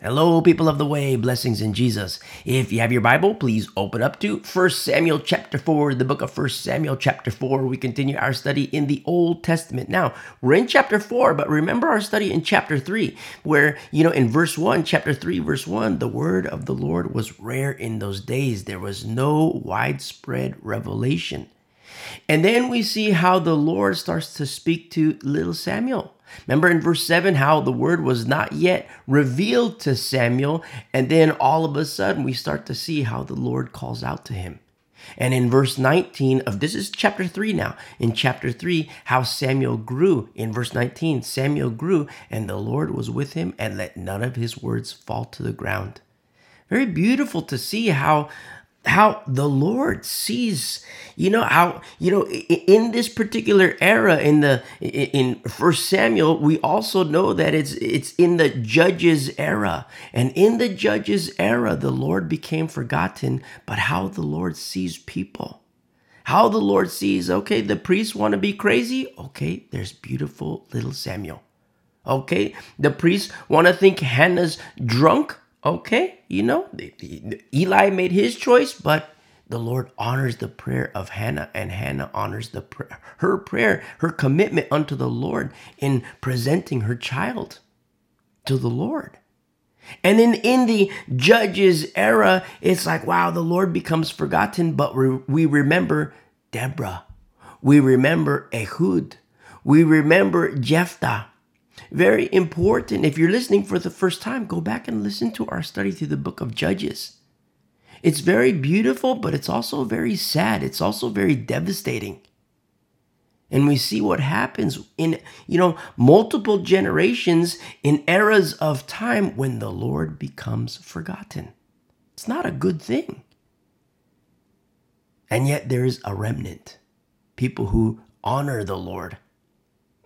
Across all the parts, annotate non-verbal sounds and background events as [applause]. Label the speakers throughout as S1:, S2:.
S1: Hello, people of the way, blessings in Jesus. If you have your Bible, please open up to 1 Samuel chapter 4, the book of 1 Samuel chapter 4. We continue our study in the Old Testament. Now, we're in chapter 4, but remember our study in chapter 3, where, you know, in verse 1, chapter 3, verse 1, the word of the Lord was rare in those days. There was no widespread revelation. And then we see how the Lord starts to speak to little Samuel. Remember in verse 7 how the word was not yet revealed to Samuel. And then all of a sudden we start to see how the Lord calls out to him. And in verse 19 of this is chapter 3 now. In chapter 3, how Samuel grew. In verse 19, Samuel grew, and the Lord was with him and let none of his words fall to the ground. Very beautiful to see how how the Lord sees, you know, how, you know, in this particular era in the in First Samuel, we also know that it's it's in the judges era. And in the judges era, the Lord became forgotten, but how the Lord sees people. How the Lord sees, okay, the priests want to be crazy. Okay, there's beautiful little Samuel. Okay, the priests want to think Hannah's drunk okay, you know, Eli made his choice, but the Lord honors the prayer of Hannah, and Hannah honors the prayer, her prayer, her commitment unto the Lord in presenting her child to the Lord. And in, in the judges era, it's like, wow, the Lord becomes forgotten, but we remember Deborah. We remember Ehud. We remember Jephthah. Very important. If you're listening for the first time, go back and listen to our study through the book of Judges. It's very beautiful, but it's also very sad. It's also very devastating. And we see what happens in, you know, multiple generations in eras of time when the Lord becomes forgotten. It's not a good thing. And yet there is a remnant, people who honor the Lord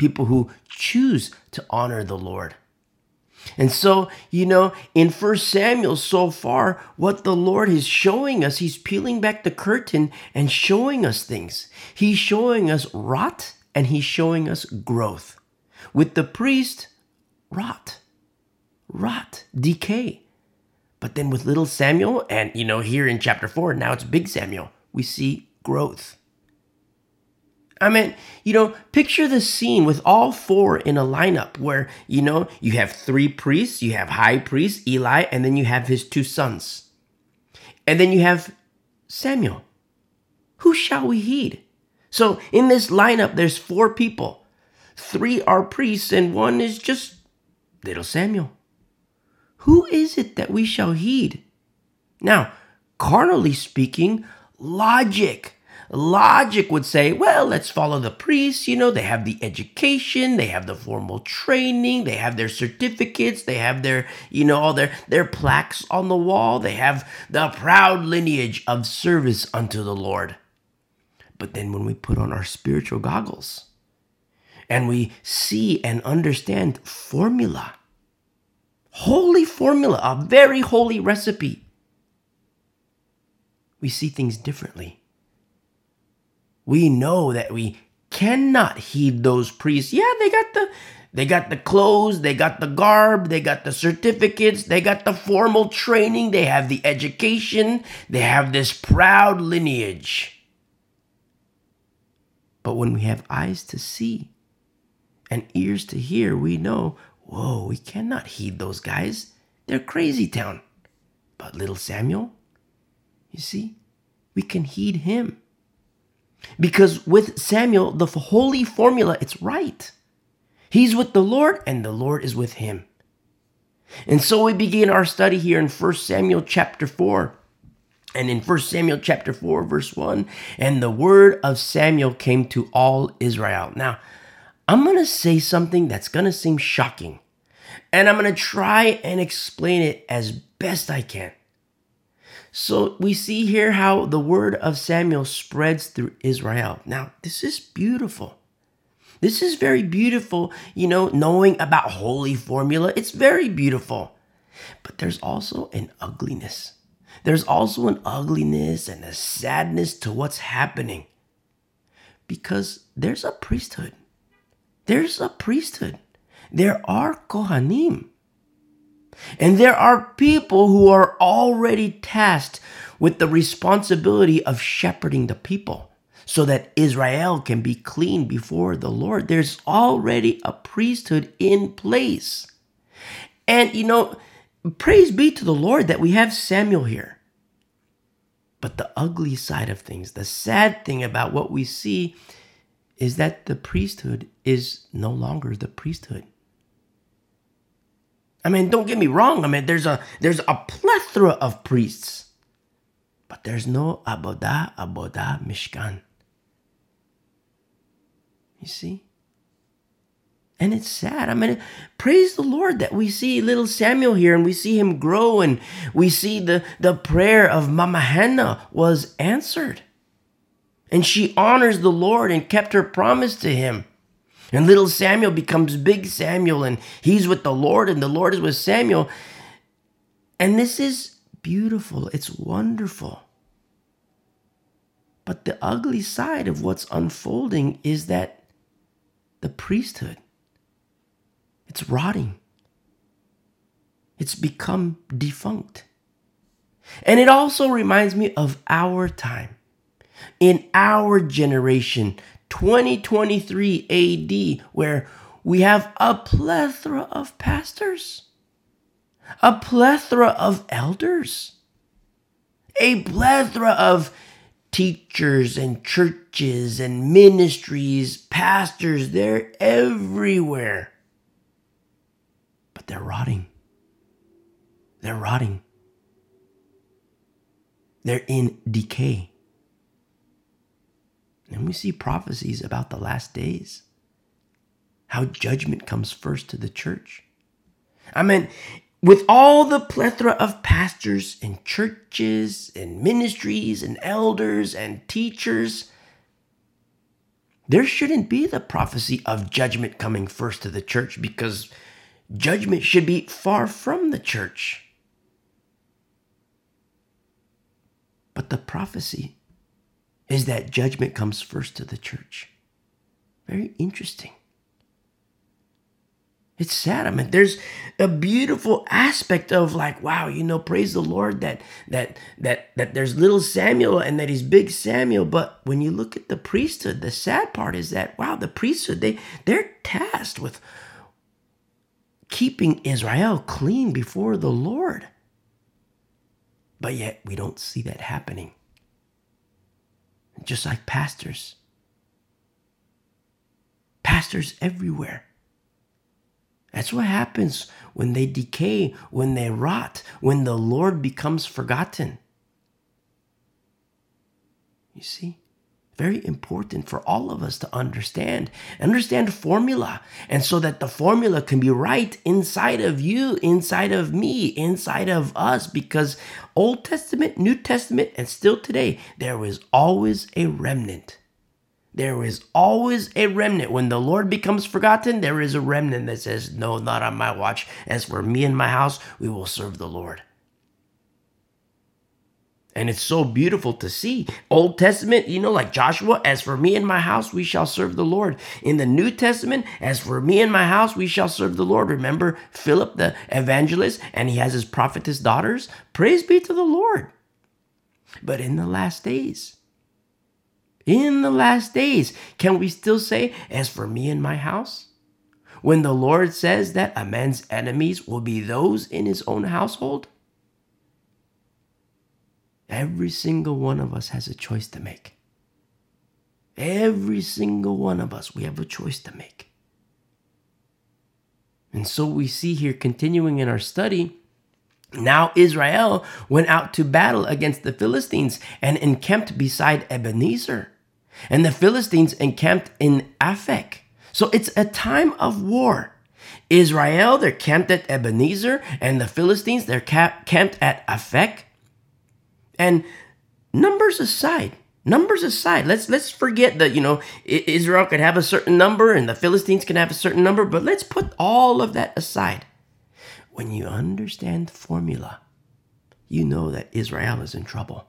S1: people who choose to honor the Lord. And so, you know, in First Samuel so far, what the Lord is showing us, He's peeling back the curtain and showing us things. He's showing us rot and He's showing us growth. With the priest, rot, rot, decay. But then with little Samuel, and you know, here in chapter four, now it's big Samuel, we see growth. I mean, you know, picture the scene with all four in a lineup where, you know, you have three priests, you have high priest Eli, and then you have his two sons. And then you have Samuel. Who shall we heed? So in this lineup, there's four people. Three are priests, and one is just little Samuel. Who is it that we shall heed? Now, carnally speaking, logic Logic would say, well, let's follow the priests. You know, they have the education, they have the formal training, they have their certificates, they have their, you know, all their, their plaques on the wall, they have the proud lineage of service unto the Lord. But then when we put on our spiritual goggles and we see and understand formula, holy formula, a very holy recipe, we see things differently we know that we cannot heed those priests. Yeah, they got the they got the clothes, they got the garb, they got the certificates, they got the formal training, they have the education, they have this proud lineage. But when we have eyes to see and ears to hear, we know, whoa, we cannot heed those guys. They're crazy town. But little Samuel, you see, we can heed him. Because with Samuel, the holy formula, it's right. He's with the Lord and the Lord is with him. And so we begin our study here in 1 Samuel chapter 4. And in 1 Samuel chapter 4, verse 1, and the word of Samuel came to all Israel. Now, I'm going to say something that's going to seem shocking. And I'm going to try and explain it as best I can. So we see here how the word of Samuel spreads through Israel. Now, this is beautiful. This is very beautiful, you know, knowing about holy formula. It's very beautiful. But there's also an ugliness. There's also an ugliness and a sadness to what's happening. Because there's a priesthood. There's a priesthood. There are Kohanim. And there are people who are already tasked with the responsibility of shepherding the people so that Israel can be clean before the Lord. There's already a priesthood in place. And you know, praise be to the Lord that we have Samuel here. But the ugly side of things, the sad thing about what we see is that the priesthood is no longer the priesthood. I mean, don't get me wrong. I mean, there's a there's a plethora of priests, but there's no abodah abodah mishkan. You see? And it's sad. I mean, praise the Lord that we see little Samuel here and we see him grow and we see the, the prayer of Mama Hannah was answered. And she honors the Lord and kept her promise to him. And little Samuel becomes big Samuel and he's with the Lord and the Lord is with Samuel. And this is beautiful. It's wonderful. But the ugly side of what's unfolding is that the priesthood it's rotting. It's become defunct. And it also reminds me of our time. In our generation, 2023 AD, where we have a plethora of pastors, a plethora of elders, a plethora of teachers and churches and ministries, pastors, they're everywhere but they're rotting. They're rotting. They're in decay. And we see prophecies about the last days, how judgment comes first to the church. I mean, with all the plethora of pastors and churches and ministries and elders and teachers, there shouldn't be the prophecy of judgment coming first to the church because Judgment should be far from the church. But the prophecy is that judgment comes first to the church. Very interesting. It's sad. I mean, there's a beautiful aspect of like, wow, you know, praise the Lord that that that that there's little Samuel and that he's big Samuel. But when you look at the priesthood, the sad part is that wow, the priesthood they they're tasked with keeping Israel clean before the Lord. But yet we don't see that happening. Just like pastors. Pastors everywhere. That's what happens when they decay, when they rot, when the Lord becomes forgotten. You see? Very important for all of us to understand. Understand formula. And so that the formula can be right inside of you, inside of me, inside of us. Because Old Testament, New Testament, and still today, there is always a remnant. There is always a remnant. When the Lord becomes forgotten, there is a remnant that says, No, not on my watch. As for me and my house, we will serve the Lord. And it's so beautiful to see. Old Testament, you know, like Joshua, as for me and my house, we shall serve the Lord. In the New Testament, as for me and my house, we shall serve the Lord. Remember Philip the evangelist, and he has his prophetess daughters? Praise be to the Lord. But in the last days, in the last days, can we still say, as for me and my house? When the Lord says that a man's enemies will be those in his own household? Every single one of us has a choice to make. Every single one of us, we have a choice to make. And so we see here, continuing in our study, now Israel went out to battle against the Philistines and encamped beside Ebenezer. And the Philistines encamped in Aphek. So it's a time of war. Israel, they're camped at Ebenezer, and the Philistines, they're camped at Aphek. And numbers aside, numbers aside, let's let's forget that you know Israel could have a certain number and the Philistines can have a certain number, but let's put all of that aside. When you understand the formula, you know that Israel is in trouble.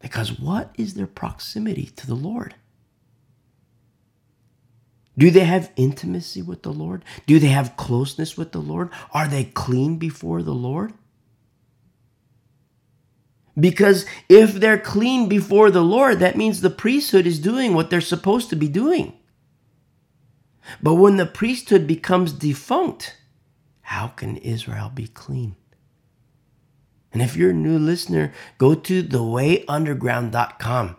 S1: Because what is their proximity to the Lord? Do they have intimacy with the Lord? Do they have closeness with the Lord? Are they clean before the Lord? Because if they're clean before the Lord, that means the priesthood is doing what they're supposed to be doing. But when the priesthood becomes defunct, how can Israel be clean? And if you're a new listener, go to thewayunderground.com.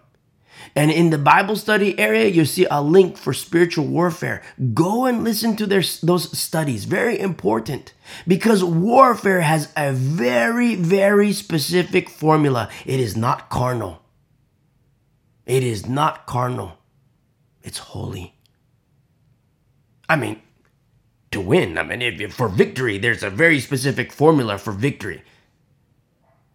S1: And in the Bible study area, you'll see a link for spiritual warfare. Go and listen to their, those studies. Very important because warfare has a very, very specific formula. It is not carnal. It is not carnal. It's holy. I mean, to win, I mean, if, for victory, there's a very specific formula for victory.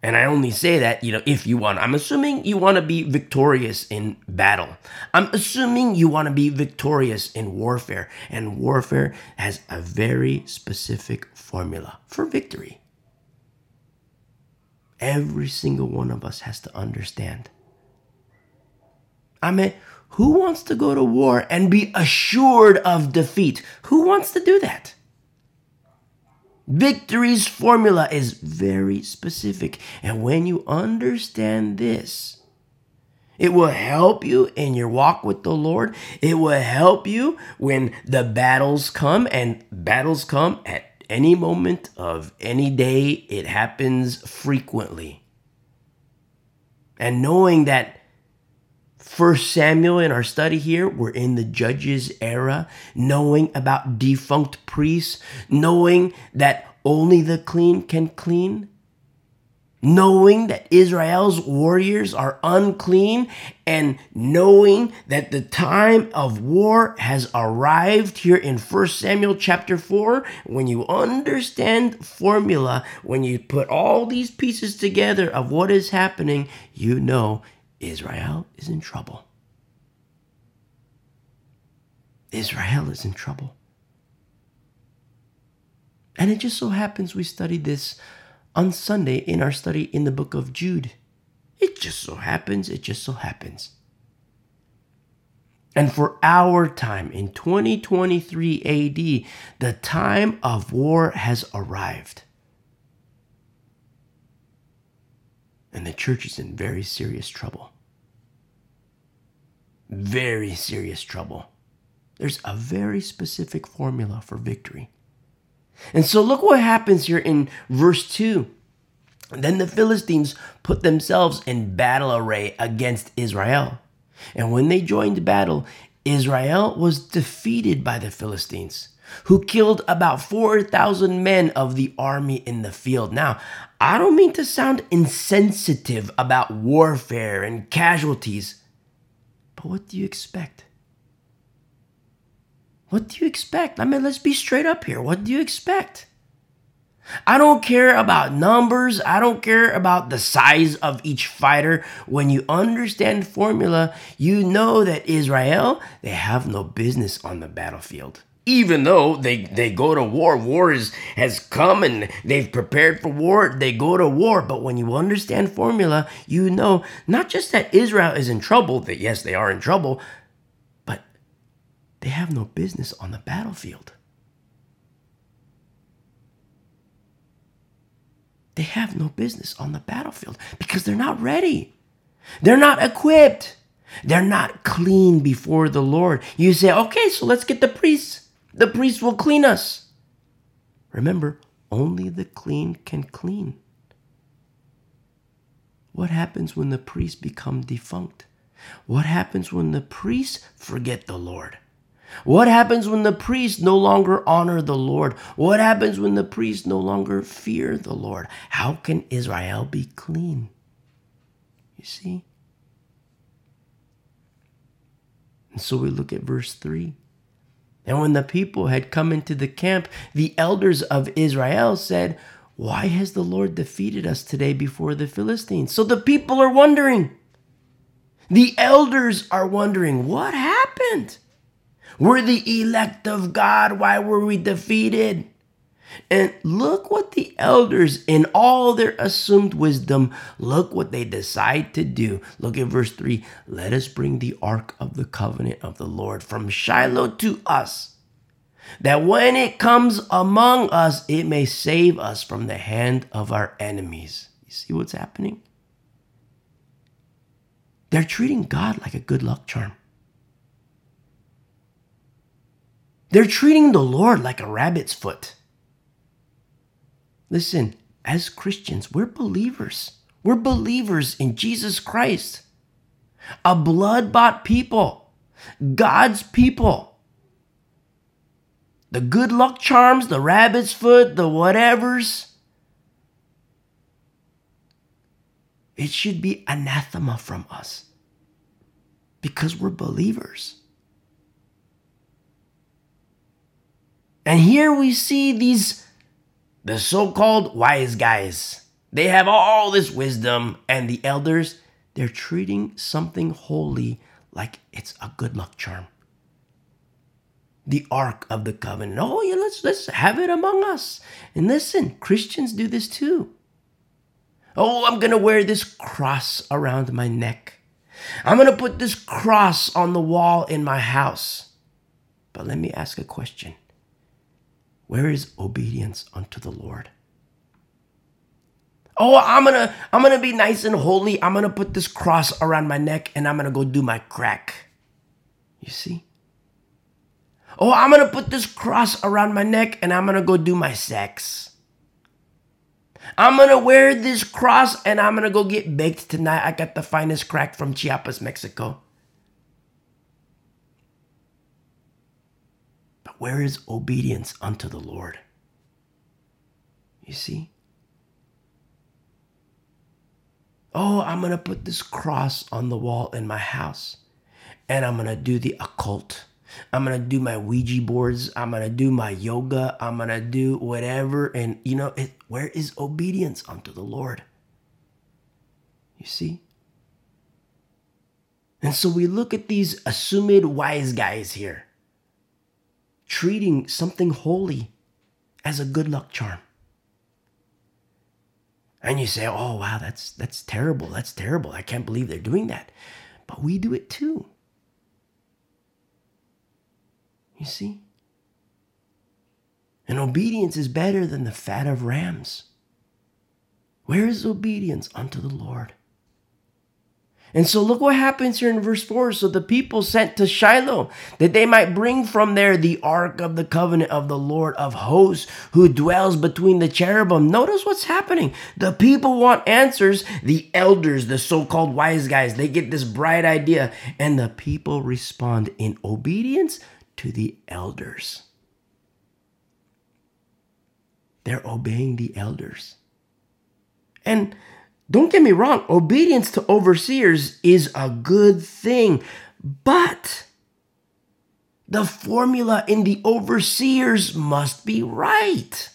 S1: And I only say that, you know, if you want. I'm assuming you want to be victorious in battle. I'm assuming you want to be victorious in warfare. And warfare has a very specific formula for victory. Every single one of us has to understand. I mean, who wants to go to war and be assured of defeat? Who wants to do that? Victory's formula is very specific. And when you understand this, it will help you in your walk with the Lord. It will help you when the battles come, and battles come at any moment of any day. It happens frequently. And knowing that First Samuel in our study here, we're in the judges era, knowing about defunct priests, knowing that only the clean can clean, knowing that Israel's warriors are unclean, and knowing that the time of war has arrived here in 1 Samuel chapter 4, when you understand formula, when you put all these pieces together of what is happening, you know Israel is in trouble. Israel is in trouble. And it just so happens we studied this on Sunday in our study in the book of Jude. It just so happens, it just so happens. And for our time in 2023 AD, the time of war has arrived. And the church is in very serious trouble very serious trouble. There's a very specific formula for victory. And so look what happens here in verse 2. Then the Philistines put themselves in battle array against Israel. And when they joined battle, Israel was defeated by the Philistines, who killed about 4,000 men of the army in the field. Now, I don't mean to sound insensitive about warfare and casualties, but what do you expect? What do you expect? I mean, let's be straight up here. What do you expect? I don't care about numbers. I don't care about the size of each fighter. When you understand formula, you know that Israel, they have no business on the battlefield even though they, they go to war, war is, has come and they've prepared for war, they go to war. But when you understand formula, you know not just that Israel is in trouble, that yes, they are in trouble, but they have no business on the battlefield. They have no business on the battlefield because they're not ready. They're not equipped. They're not clean before the Lord. You say, okay, so let's get the priests. The priest will clean us. Remember, only the clean can clean. What happens when the priests become defunct? What happens when the priests forget the Lord? What happens when the priests no longer honor the Lord? What happens when the priests no longer fear the Lord? How can Israel be clean? You see? And so we look at verse 3. And when the people had come into the camp, the elders of Israel said, Why has the Lord defeated us today before the Philistines? So the people are wondering. The elders are wondering, What happened? We're the elect of God. Why were we defeated? And look what the elders, in all their assumed wisdom, look what they decide to do. Look at verse 3 Let us bring the ark of the covenant of the Lord from Shiloh to us, that when it comes among us, it may save us from the hand of our enemies. You see what's happening? They're treating God like a good luck charm. They're treating the Lord like a rabbit's foot. Listen, as Christians, we're believers. We're believers in Jesus Christ, a blood bought people, God's people. The good luck charms, the rabbit's foot, the whatevers. It should be anathema from us because we're believers. And here we see these the so called wise guys. They have all this wisdom, and the elders, they're treating something holy like it's a good luck charm. The Ark of the Covenant. Oh, yeah, let's let's have it among us. And listen, Christians do this too. Oh, I'm gonna wear this cross around my neck. I'm gonna put this cross on the wall in my house. But let me ask a question. Where is obedience unto the Lord? Oh, I'm gonna I'm gonna be nice and holy. I'm gonna put this cross around my neck and I'm gonna go do my crack. You see? Oh, I'm gonna put this cross around my neck and I'm gonna go do my sex. I'm gonna wear this cross and I'm gonna go get baked tonight. I got the finest crack from Chiapas, Mexico. Where is obedience unto the Lord? You see? Oh, I'm going to put this cross on the wall in my house and I'm going to do the occult. I'm going to do my Ouija boards. I'm going to do my yoga. I'm going to do whatever. And, you know, it, where is obedience unto the Lord? You see? And so we look at these assumed wise guys here treating something holy as a good luck charm. And you say, "Oh wow, that's that's terrible. That's terrible. I can't believe they're doing that." But we do it too. You see? And obedience is better than the fat of rams. Where is obedience unto the Lord? And so look what happens here in verse 4. So the people sent to Shiloh that they might bring from there the ark of the covenant of the Lord of hosts who dwells between the cherubim. Notice what's happening. The people want answers. The elders, the so called wise guys, they get this bright idea. And the people respond in obedience to the elders. They're obeying the elders. And don't get me wrong, obedience to overseers is a good thing, but the formula in the overseers must be right.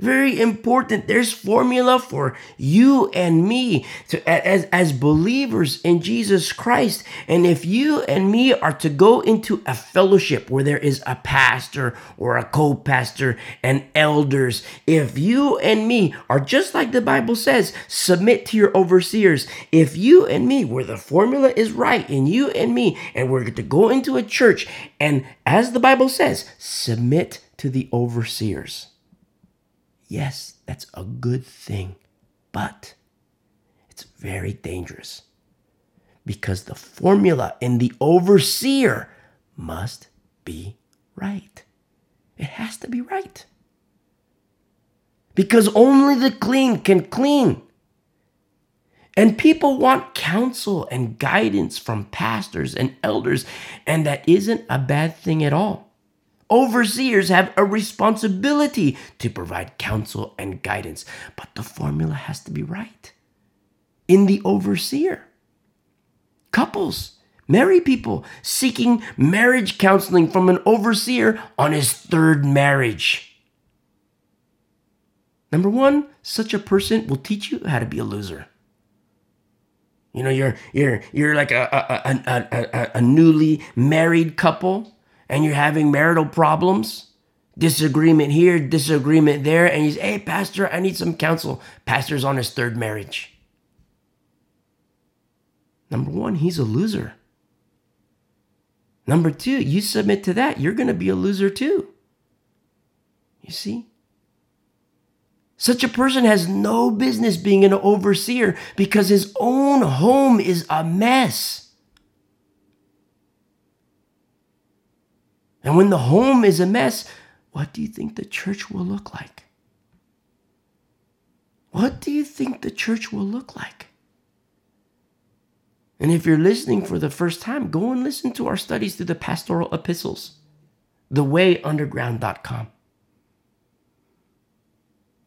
S1: Very important. There's formula for you and me to, as, as believers in Jesus Christ. And if you and me are to go into a fellowship where there is a pastor or a co pastor and elders, if you and me are just like the Bible says, submit to your overseers. If you and me, where the formula is right in you and me, and we're to go into a church and, as the Bible says, submit to the overseers Yes, that's a good thing, but it's very dangerous because the formula in the overseer must be right. It has to be right. Because only the clean can clean. And people want counsel and guidance from pastors and elders, and that isn't a bad thing at all. Overseers have a responsibility to provide counsel and guidance, but the formula has to be right in the overseer. Couples, married people seeking marriage counseling from an overseer on his third marriage. Number one, such a person will teach you how to be a loser. You know, you're you're you're like a a, a, a, a newly married couple and you're having marital problems, disagreement here, disagreement there, and he's, hey, Pastor, I need some counsel. Pastor's on his third marriage. Number one, he's a loser. Number two, you submit to that, you're going to be a loser too. You see? Such a person has no business being an overseer because his own home is a mess. And when the home is a mess, what do you think the church will look like? What do you think the church will look like? And if you're listening for the first time, go and listen to our studies through the pastoral epistles, thewayunderground.com.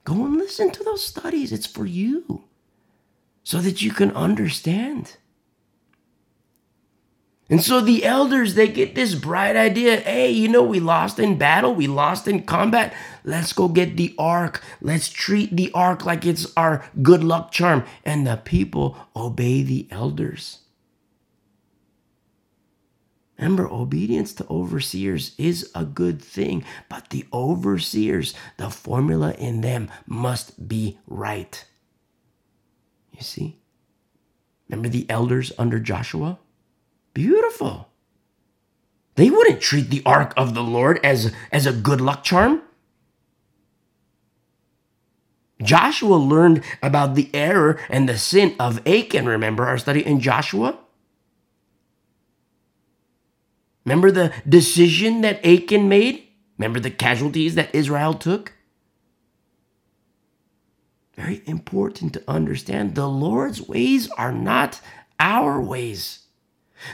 S1: Go and listen to those studies. It's for you so that you can understand. And so the elders, they get this bright idea. Hey, you know, we lost in battle, we lost in combat. Let's go get the ark. Let's treat the ark like it's our good luck charm. And the people obey the elders. Remember, obedience to overseers is a good thing, but the overseers, the formula in them must be right. You see? Remember the elders under Joshua? Beautiful. They wouldn't treat the ark of the Lord as, as a good luck charm. Joshua learned about the error and the sin of Achan. Remember our study in Joshua? Remember the decision that Achan made? Remember the casualties that Israel took? Very important to understand the Lord's ways are not our ways.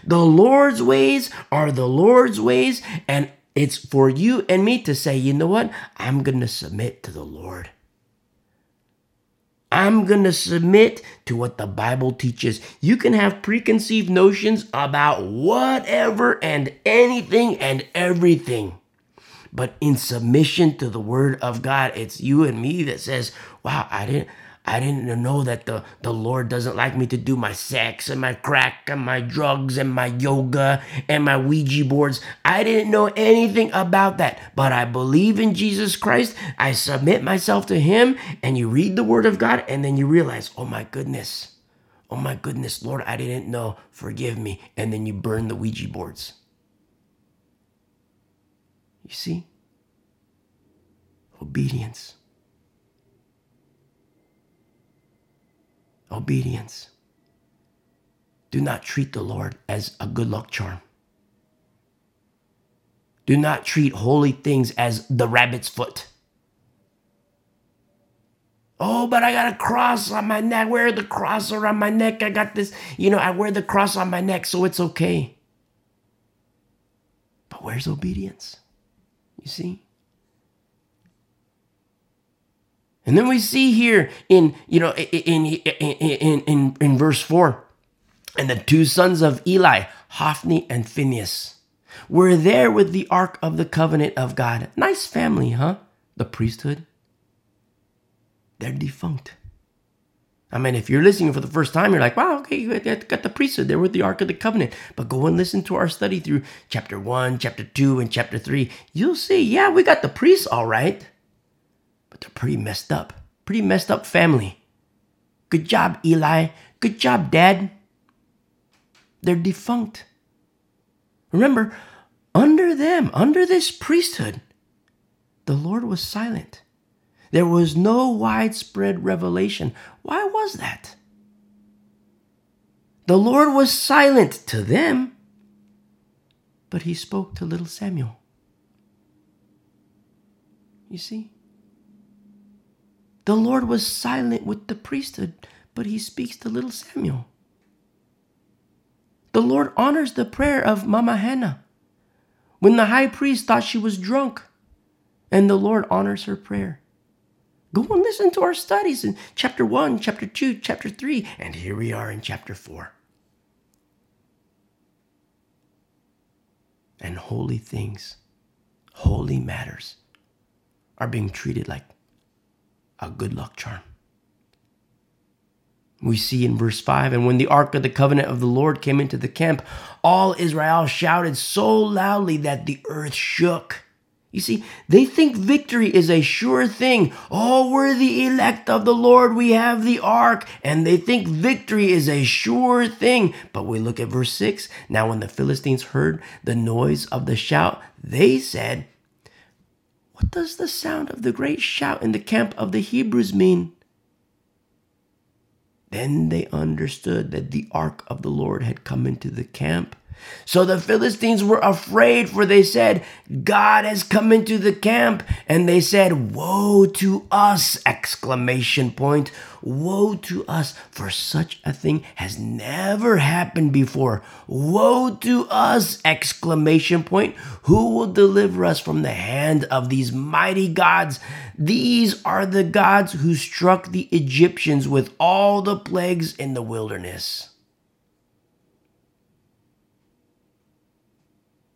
S1: The Lord's ways are the Lord's ways, and it's for you and me to say, you know what? I'm going to submit to the Lord. I'm going to submit to what the Bible teaches. You can have preconceived notions about whatever and anything and everything. But in submission to the Word of God, it's you and me that says, wow, I didn't. I didn't know that the, the Lord doesn't like me to do my sex and my crack and my drugs and my yoga and my Ouija boards. I didn't know anything about that, but I believe in Jesus Christ. I submit myself to Him, and you read the Word of God, and then you realize, oh my goodness, oh my goodness, Lord, I didn't know. Forgive me. And then you burn the Ouija boards. You see? Obedience. Obedience. Do not treat the Lord as a good luck charm. Do not treat holy things as the rabbit's foot. Oh, but I got a cross on my neck. I wear the cross around my neck. I got this, you know, I wear the cross on my neck, so it's okay. But where's obedience? You see? And then we see here in, you know, in, in, in, in, verse 4, and the two sons of Eli, Hophni and Phinehas, were there with the Ark of the Covenant of God. Nice family, huh? The priesthood. They're defunct. I mean, if you're listening for the first time, you're like, wow, okay, you got the priesthood there with the Ark of the Covenant. But go and listen to our study through chapter 1, chapter 2, and chapter 3. You'll see, yeah, we got the priests all right they're pretty messed up. Pretty messed up family. Good job, Eli. Good job, Dad. They're defunct. Remember, under them, under this priesthood, the Lord was silent. There was no widespread revelation. Why was that? The Lord was silent to them, but he spoke to little Samuel. You see? The Lord was silent with the priesthood, but he speaks to little Samuel. The Lord honors the prayer of Mama Hannah when the high priest thought she was drunk, and the Lord honors her prayer. Go and listen to our studies in chapter 1, chapter 2, chapter 3, and here we are in chapter 4. And holy things, holy matters are being treated like a good luck charm. We see in verse 5 And when the ark of the covenant of the Lord came into the camp, all Israel shouted so loudly that the earth shook. You see, they think victory is a sure thing. Oh, we're the elect of the Lord. We have the ark. And they think victory is a sure thing. But we look at verse 6. Now, when the Philistines heard the noise of the shout, they said, What does the sound of the great shout in the camp of the Hebrews mean? Then they understood that the ark of the Lord had come into the camp so the Philistines were afraid, for they said, God has come into the camp. And they said, Woe to us! Exclamation point. Woe to us, for such a thing has never happened before. Woe to us! Exclamation point. Who will deliver us from the hand of these mighty gods? These are the gods who struck the Egyptians with all the plagues in the wilderness.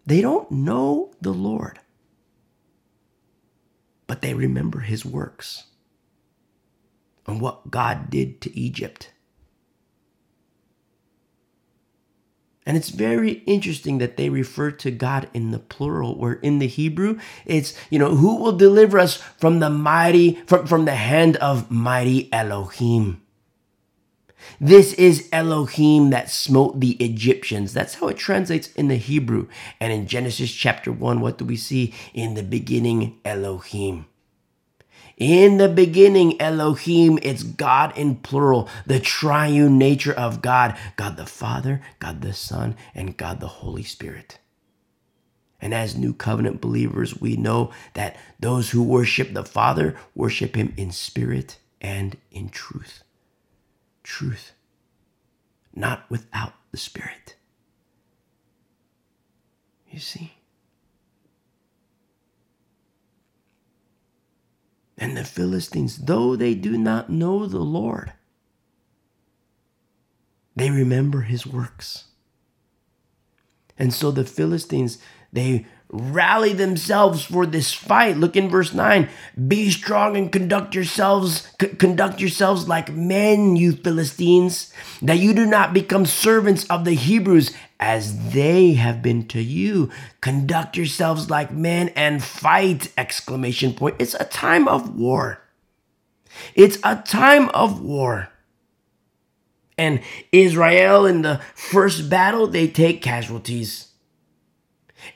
S1: They don't know the Lord, but they remember his works and what God did to Egypt. And it's very interesting that they refer to God in the plural, where in the Hebrew, it's, you know, who will deliver us from the mighty, from, from the hand of mighty Elohim. This is Elohim that smote the Egyptians. That's how it translates in the Hebrew. And in Genesis chapter 1, what do we see? In the beginning, Elohim. In the beginning, Elohim, it's God in plural, the triune nature of God God the Father, God the Son, and God the Holy Spirit. And as new covenant believers, we know that those who worship the Father worship Him in spirit and in truth truth, not without the Spirit. You see? And the Philistines, though they do not know the Lord, they remember his works. And so the Philistines, they rally themselves for this fight. Look in verse 9. Be strong and conduct yourselves c- conduct yourselves like men, you Philistines, that you do not become servants of the Hebrews as they have been to you. Conduct yourselves like men and fight exclamation point. It's a time of war. It's a time of war. And Israel in the first battle, they take casualties.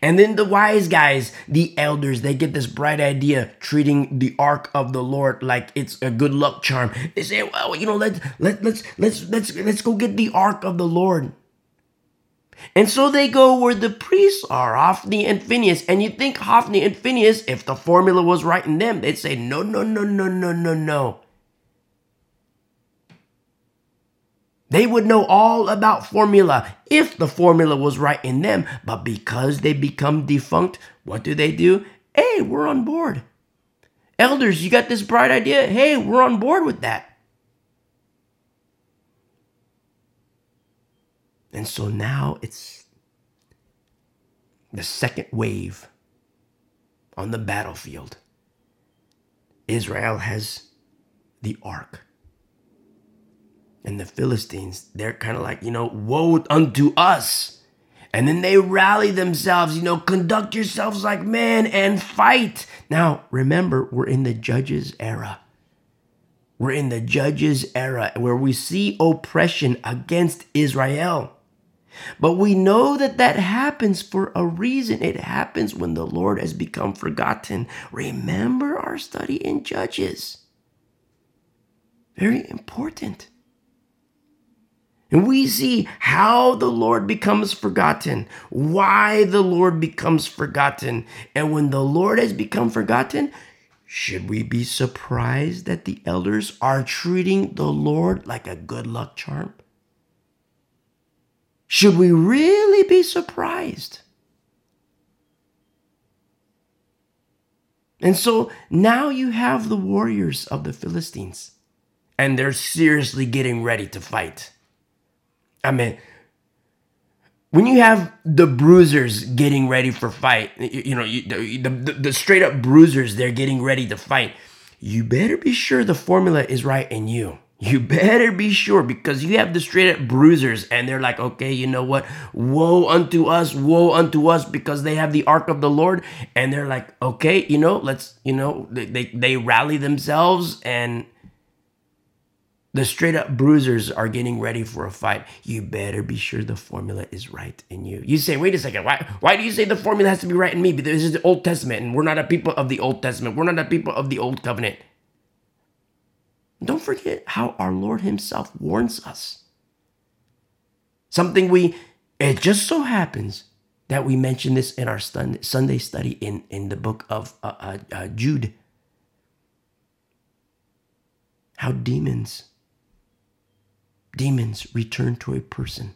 S1: And then the wise guys, the elders, they get this bright idea treating the ark of the Lord like it's a good luck charm. They say, well, you know, let's let let's let's let's let's go get the ark of the Lord. And so they go where the priests are, Hophni and Phinehas. And you think Hophni and Phinehas, if the formula was right in them, they'd say, no, no, no, no, no, no, no. They would know all about formula if the formula was right in them. But because they become defunct, what do they do? Hey, we're on board. Elders, you got this bright idea? Hey, we're on board with that. And so now it's the second wave on the battlefield. Israel has the ark. And the Philistines, they're kind of like, you know, woe unto us. And then they rally themselves, you know, conduct yourselves like men and fight. Now, remember, we're in the judges era. We're in the judges era where we see oppression against Israel. But we know that that happens for a reason. It happens when the Lord has become forgotten. Remember our study in Judges. Very important. And we see how the Lord becomes forgotten, why the Lord becomes forgotten. And when the Lord has become forgotten, should we be surprised that the elders are treating the Lord like a good luck charm? Should we really be surprised? And so now you have the warriors of the Philistines, and they're seriously getting ready to fight. I mean, when you have the bruisers getting ready for fight, you, know, you, the, the, the straight up bruisers, they're getting ready to fight. You better be sure the formula is right in you. You better be sure because you have the straight up bruisers and they're like, okay, you know what? Woe unto us, woe unto us because they have the ark of the Lord. And they're like, okay, you know, let's, you know, they, they, they rally themselves and the straight up bruisers are getting ready for a fight. You better be sure the formula is right in you. You say, wait a second, why, why do you say the formula has to be right in me? Because this is the Old Testament and we're not a people of the Old Testament. We're not a people of the Old Covenant. Don't forget how our Lord Himself warns us. Something we, it just so happens that we mention this in our Sunday study in, in the book of uh, uh, uh, Jude. How demons, demons return to a person.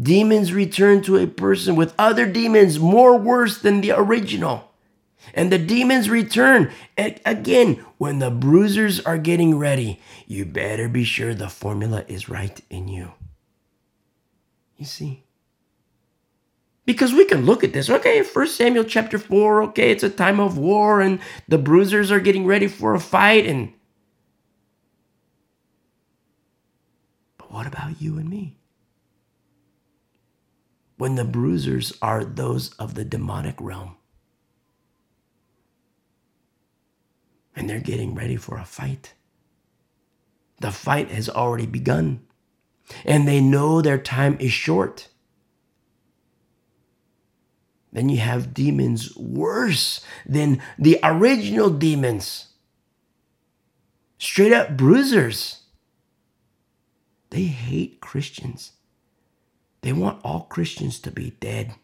S1: Demons return to a person with other demons more worse than the original and the demons return. And again, when the bruisers are getting ready, you better be sure the formula is right in you. You see? Because we can look at this, okay, First Samuel chapter 4, okay, it's a time of war and the bruisers are getting ready for a fight and But what about you and me? When the bruisers are those of the demonic realm. and they're getting ready for a fight. The fight has already begun, and they know their time is short. Then you have demons worse than the original demons. Straight up bruisers. They hate Christians. They want all Christians to be dead.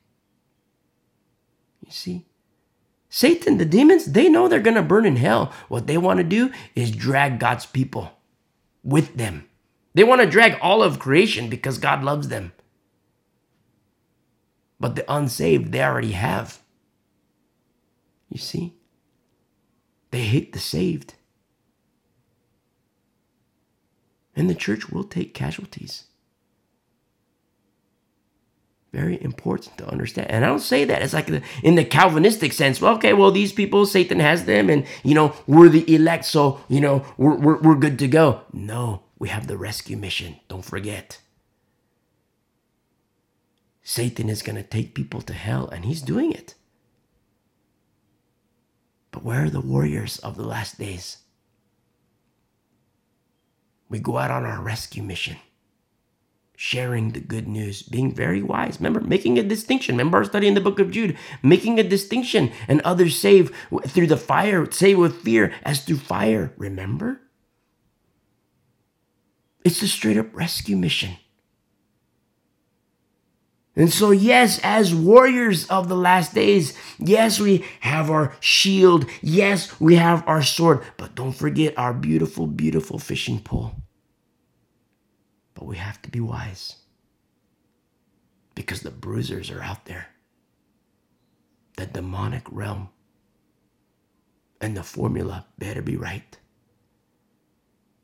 S1: You see? Satan, the demons, they know they're going to burn in hell. What they want to do is drag God's people with them. They want to drag all of creation because God loves them. But the unsaved, they already have. You see? They hate the saved. And the church will take casualties. Very important to understand. And I don't say that. It's like in the Calvinistic sense. Well, okay, well, these people, Satan has them, and, you know, we're the elect, so, you know, we're, we're, we're good to go. No, we have the rescue mission. Don't forget. Satan is going to take people to hell, and he's doing it. But where are the warriors of the last days? We go out on our rescue mission sharing the good news, being very wise. Remember, making a distinction. Remember our study in the book of Jude, making a distinction, and others save through the fire, save with fear as through fire. Remember? It's a straight up rescue mission. And so, yes, as warriors of the last days, yes, we have our shield. Yes, we have our sword. But don't forget our beautiful, beautiful fishing pole. But we have to be wise because the bruisers are out there. The demonic realm. And the formula better be right.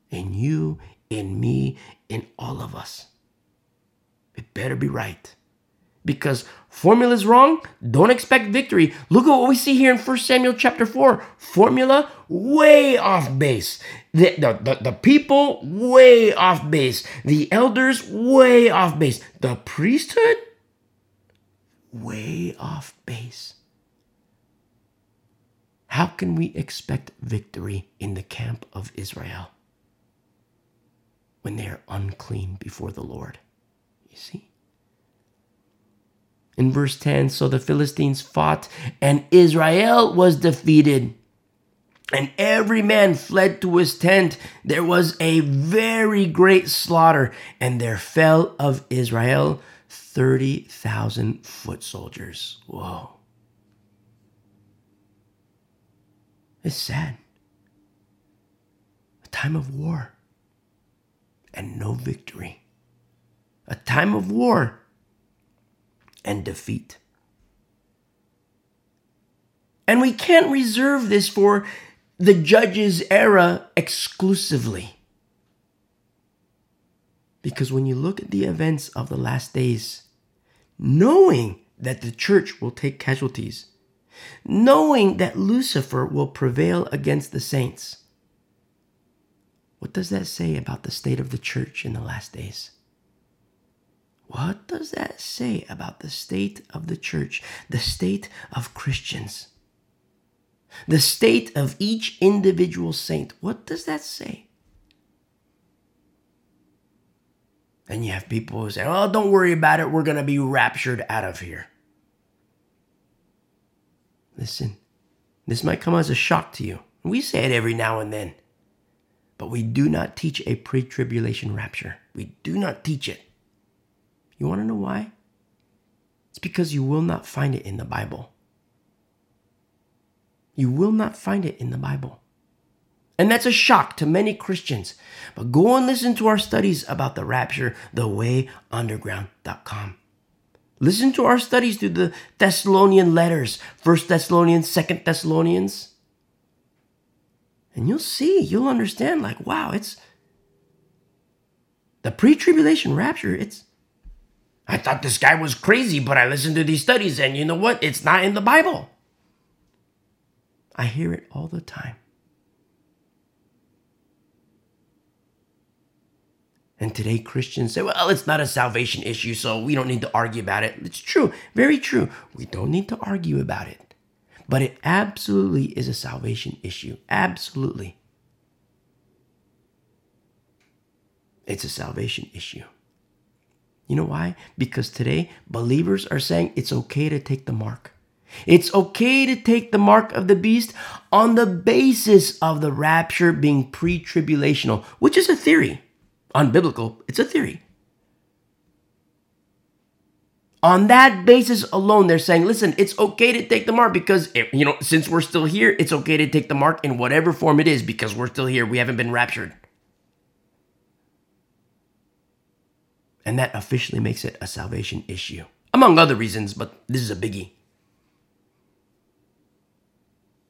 S1: In you, in me, in all of us. It better be right because formula is wrong. Don't expect victory. Look at what we see here in 1 Samuel chapter 4. Formula way off base. The, the, the, the, people way off base. The elders way off base. The priesthood way off base. How can we expect victory in the camp of Israel when they are unclean before the Lord? You see? In verse 10, so the Philistines fought, and Israel was defeated. And every man fled to his tent. There was a very great slaughter, and there fell of Israel 30,000 foot soldiers. Whoa. It's sad. A time of war and no victory. A time of war and defeat. And we can't reserve this for the judge's era exclusively. Because when you look at the events of the last days, knowing that the church will take casualties, knowing that Lucifer will prevail against the saints, What does that say about the state of the church in the last days? What does that say about the state of the church, the state of Christians, the state of each individual saint? What does that say? And you have people who say, oh, don't worry about it. We're going to be raptured out of here. Listen, this might come as a shock to you. We say it every now and then. But we do not teach a pre tribulation rapture. We do not teach it. You want to know why? It's because you will not find it in the Bible. You will not find it in the Bible. And that's a shock to many Christians. But go and listen to our studies about the rapture, thewayunderground.com. Listen to our studies through the Thessalonian letters, First Thessalonians, Second Thessalonians. And you'll see, you'll understand, like, wow, it's the pre-tribulation rapture, it's I thought this guy was crazy, but I listened to these studies, and you know what? It's not in the Bible. I hear it all the time. And today Christians say, well, it's not a salvation issue, so we don't need to argue about it. It's true, very true. We don't need to argue about it. But it absolutely is a salvation issue. Absolutely. It's a salvation issue. You know why? Because today believers are saying it's okay to take the mark. It's okay to take the mark of the beast on the basis of the rapture being pre tribulational, which is a theory unbiblical, it's a theory. On that basis alone, they're saying, listen, it's okay to take the mark because, eh, you know, since we're still here, it's okay to take the mark in whatever form it is because we're still here. We haven't been raptured. And that officially makes it a salvation issue, among other reasons, but this is a biggie.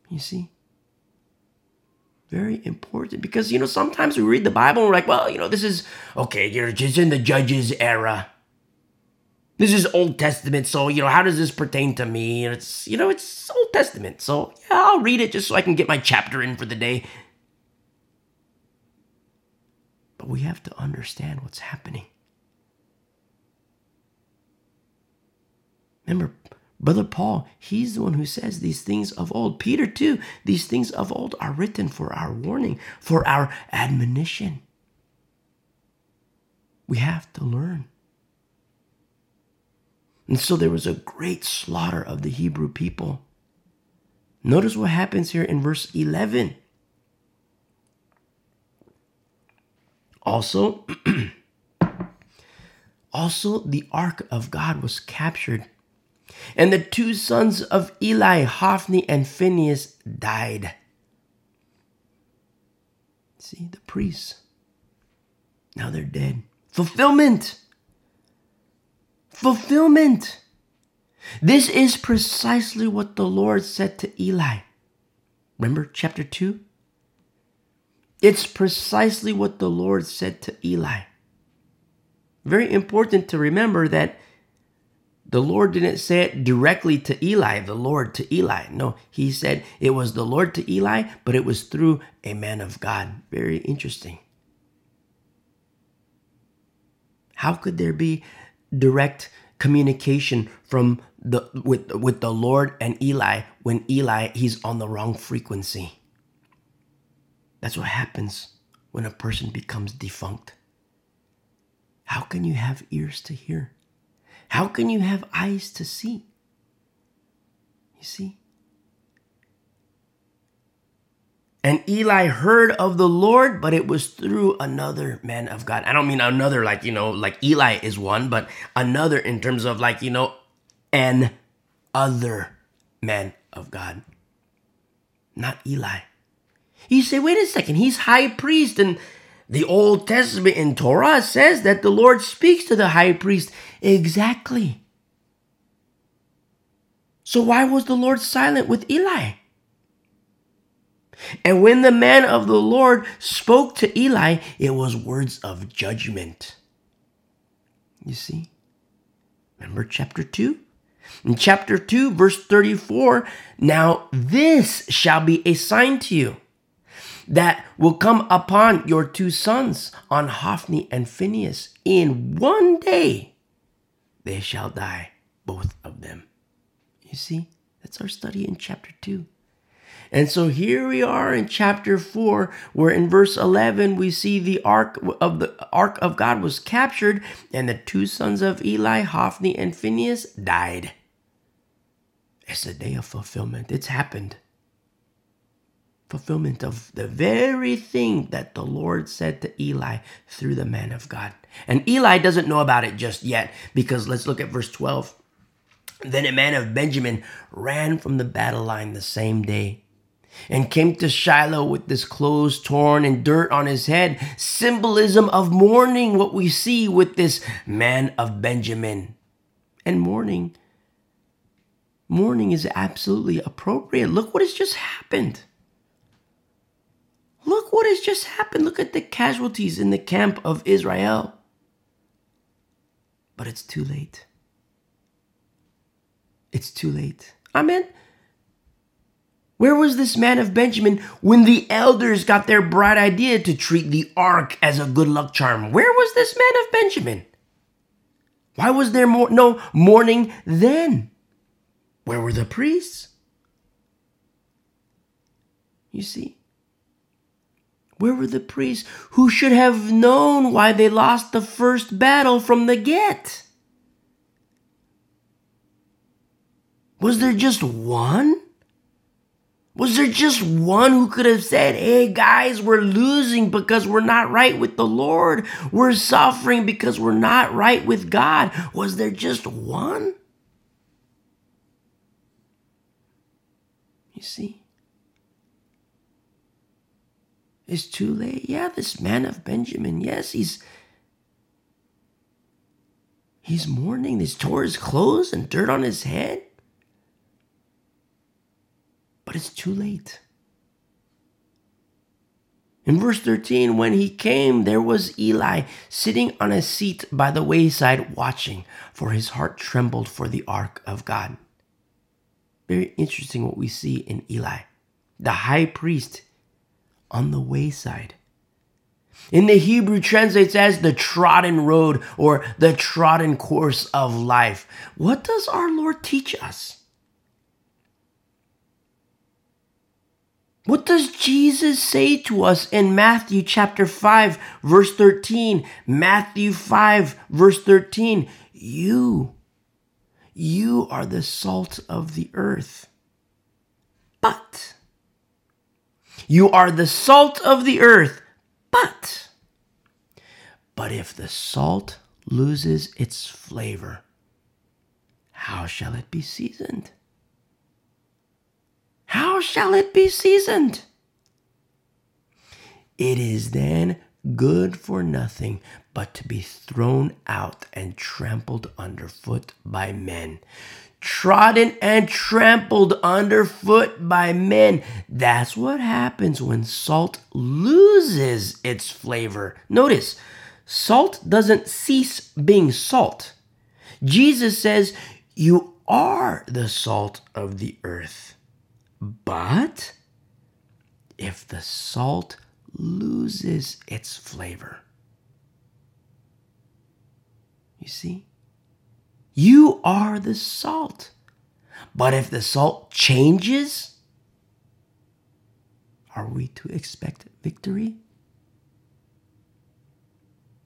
S1: You see? very important because you know sometimes we read the bible and we're like well you know this is okay you're just in the judges era this is old testament so you know how does this pertain to me and it's you know it's old testament so yeah i'll read it just so i can get my chapter in for the day but we have to understand what's happening remember Brother Paul, he's the one who says these things of old. Peter, too, these things of old are written for our warning, for our admonition. We have to learn. And so there was a great slaughter of the Hebrew people. Notice what happens here in verse 11. Also, [clears throat] also the ark of God was captured and the two sons of Eli, Hophni and Phinehas, died. See, the priests, now they're dead. Fulfillment. Fulfillment. This is precisely what the Lord said to Eli. Remember chapter 2? It's precisely what the Lord said to Eli. Very important to remember that the Lord didn't say it directly to Eli, the Lord to Eli. No, he said it was the Lord to Eli, but it was through a man of God. Very interesting. How could there be direct communication from the with with the Lord and Eli when Eli he's on the wrong frequency? That's what happens when a person becomes defunct. How can you have ears to hear? How can you have eyes to see? You see? And Eli heard of the Lord, but it was through another man of God. I don't mean another like, you know, like Eli is one, but another in terms of like, you know, an other man of God. Not Eli. You say, wait a second, he's high priest and the Old Testament in Torah says that the Lord speaks to the high priest exactly. So why was the Lord silent with Eli? And when the man of the Lord spoke to Eli, it was words of judgment. You see? Remember chapter 2? In chapter 2, verse 34, now this shall be a sign to you that will come upon your two sons, on Hophni and Phinehas. In one day they shall die, both of them. You see, that's our study in chapter 2. And so here we are in chapter 4 where in verse 11 we see the ark of the ark of God was captured and the two sons of Eli, Hophni and Phinehas died. It's a day of fulfillment. It's happened. Fulfillment of the very thing that the Lord said to Eli through the man of God. And Eli doesn't know about it just yet because let's look at verse 12. Then a man of Benjamin ran from the battle line the same day and came to Shiloh with his clothes torn and dirt on his head, symbolism of mourning, what we see with this man of Benjamin. And mourning, mourning is absolutely appropriate. Look what has just happened. Look what has just happened. Look at the casualties in the camp of Israel. But it's too late. It's too late. Amen. Where was this man of Benjamin when the elders got their bright idea to treat the ark as a good luck charm? Where was this man of Benjamin? Why was there more, no mourning then? Where were the priests? You see, where were the priests who should have known why they lost the first battle from the get? Was there just one? Was there just one who could have said, Hey guys, we're losing because we're not right with the Lord? We're suffering because we're not right with God? Was there just one? You see? It's too late. Yeah, this man of Benjamin, yes, he's he's mourning. He's tore his clothes and dirt on his head. But it's too late. In verse 13, when he came, there was Eli sitting on a seat by the wayside watching, for his heart trembled for the ark of God. Very interesting what we see in Eli, the high priest on the wayside. In the Hebrew translates as the trodden road or the trodden course of life. What does our Lord teach us? What does Jesus say to us in Matthew chapter 5, verse 13? Matthew 5, verse 13. You, you are the salt of the earth. But, you are the salt of the earth, but, but if the salt loses its flavor, how shall it be seasoned? how shall it be seasoned? It is then good for nothing but to be thrown out and trampled underfoot by men. Trodden and trampled underfoot by men. That's what happens when salt loses its flavor. Notice, salt doesn't cease being salt. Jesus says, You are the salt of the earth. But if the salt loses its flavor, you see, you are the salt. But if the salt changes, are we to expect victory?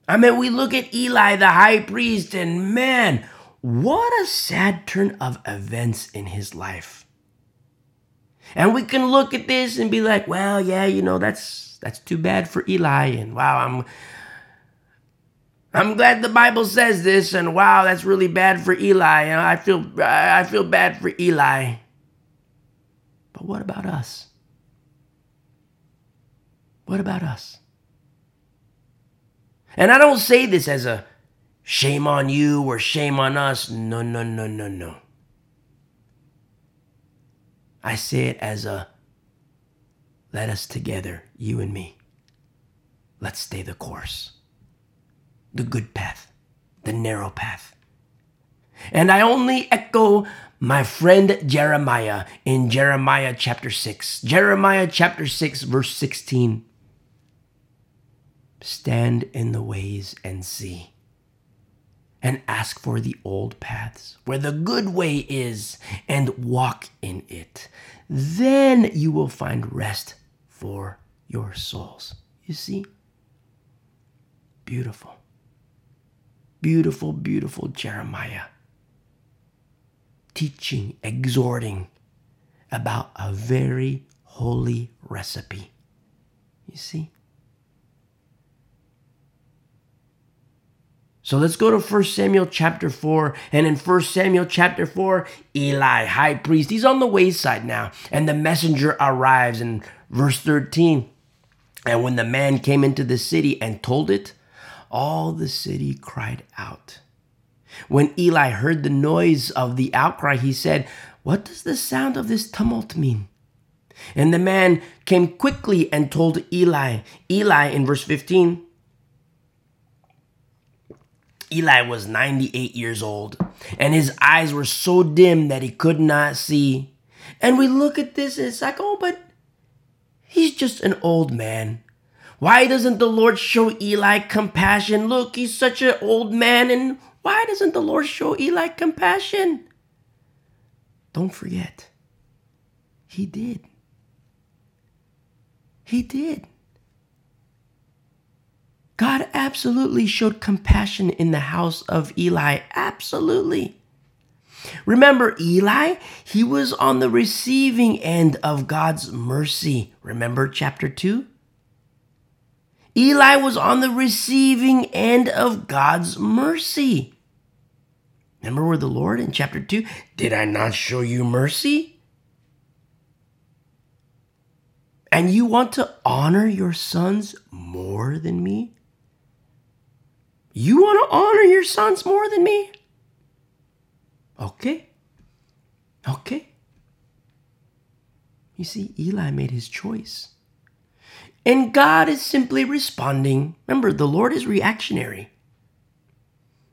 S1: I mean, we look at Eli, the high priest, and man, what a sad turn of events in his life. And we can look at this and be like, well, yeah, you know, that's that's too bad for Eli. And wow, I'm I'm glad the Bible says this, and wow, that's really bad for Eli. And I feel I feel bad for Eli. But what about us? What about us? And I don't say this as a shame on you or shame on us. No, no, no, no, no. I say it as a let us together, you and me. Let's stay the course, the good path, the narrow path. And I only echo my friend Jeremiah in Jeremiah chapter 6. Jeremiah chapter 6, verse 16. Stand in the ways and see, and ask for the old paths, where the good way is, and walk in it. Then you will find rest for your souls. You see? Beautiful. Beautiful, beautiful Jeremiah. Teaching, exhorting about a very holy recipe. You see? So let's go to 1 Samuel chapter 4. And in 1 Samuel chapter 4, Eli, high priest, he's on the wayside now. And the messenger arrives in verse 13. And when the man came into the city and told it, all the city cried out. When Eli heard the noise of the outcry, he said, What does the sound of this tumult mean? And the man came quickly and told Eli. Eli, in verse 15, Eli was 98 years old, and his eyes were so dim that he could not see. And we look at this and it's like, oh, but he's just an old man. Why doesn't the Lord show Eli compassion? Look, he's such an old man, and why doesn't the Lord show Eli compassion? Don't forget, he did. He did. God absolutely showed compassion in the house of Eli. Absolutely. Remember Eli? He was on the receiving end of God's mercy. Remember chapter 2? Eli was on the receiving end of God's mercy. Remember where the Lord in chapter 2 did I not show you mercy? And you want to honor your sons more than me? You want to honor your sons more than me? Okay. Okay. You see, Eli made his choice. And God is simply responding. Remember, the Lord is reactionary.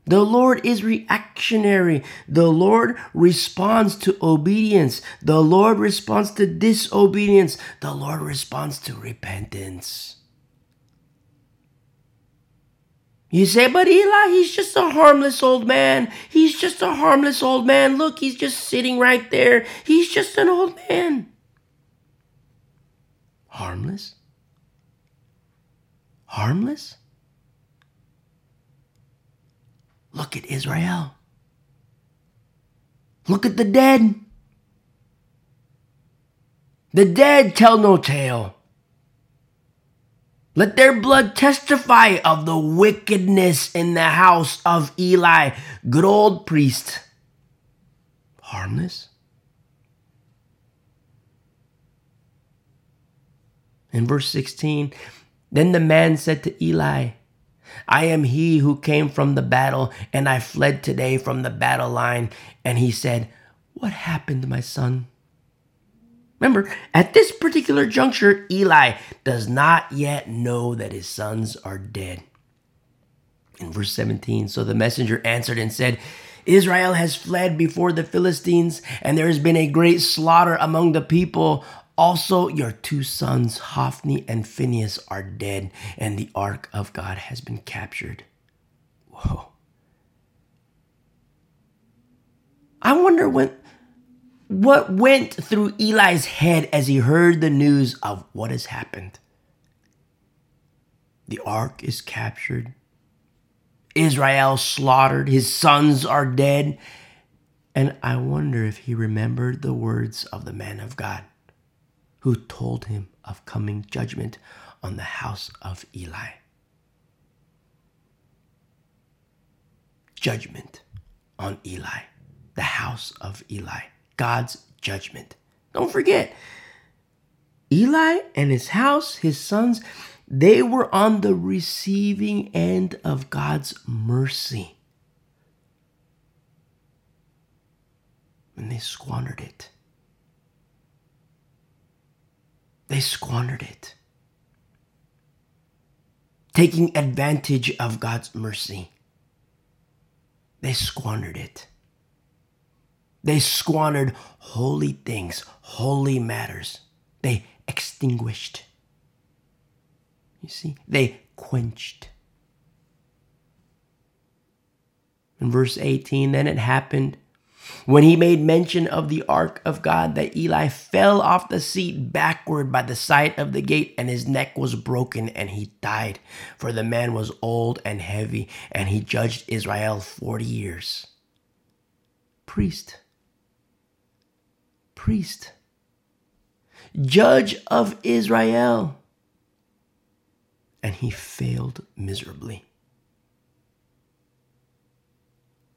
S1: The Lord is reactionary. The Lord responds to obedience. The Lord responds to disobedience. The Lord responds to repentance. You say, but Eli, he's just a harmless old man. He's just a harmless old man. Look, he's just sitting right there. He's just an old man. Harmless? Harmless? Look at Israel. Look at the dead. The dead tell no tale. Let their blood testify of the wickedness in the house of Eli. Good old priest. Harmless? In verse 16, then the man said to Eli, I am he who came from the battle, and I fled today from the battle line. And he said, What happened, my son? Remember, at this particular juncture, Eli does not yet know that his sons are dead. In verse 17, so the messenger answered and said, Israel has fled before the Philistines, and there has been a great slaughter among the people. Also, your two sons, Hophni and Phinehas, are dead, and the ark of God has been captured. Whoa. I wonder when what went through Eli's head as he heard the news of what has happened? The ark is captured. Israel slaughtered. His sons are dead. And I wonder if he remembered the words of the man of God who told him of coming judgment on the house of Eli. Judgment on Eli, the house of Eli. God's judgment. Don't forget, Eli and his house, his sons, they were on the receiving end of God's mercy. And they squandered it. They squandered it. Taking advantage of God's mercy. They squandered it. They squandered holy things, holy matters. They extinguished. You see, they quenched. In verse 18, then it happened when he made mention of the ark of God that Eli fell off the seat backward by the side of the gate, and his neck was broken, and he died. For the man was old and heavy, and he judged Israel 40 years. Priest. Priest. Judge of Israel. And he failed miserably.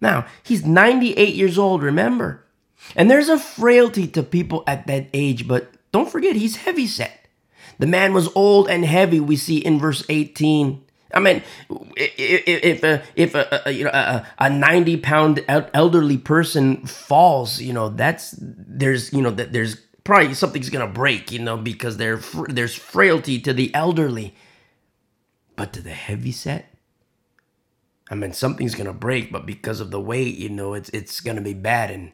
S1: Now, he's 98 years old, remember? And there's a frailty to people at that age, but don't forget, he's heavy set. The man was old and heavy, we see in verse 18. I mean, if a, if a, a you know a, a 90 pound elderly person falls, you know that's there's you know that there's probably something's gonna break, you know, because there there's frailty to the elderly, but to the heavy set, I mean, something's gonna break, but because of the weight, you know, it's it's gonna be bad. And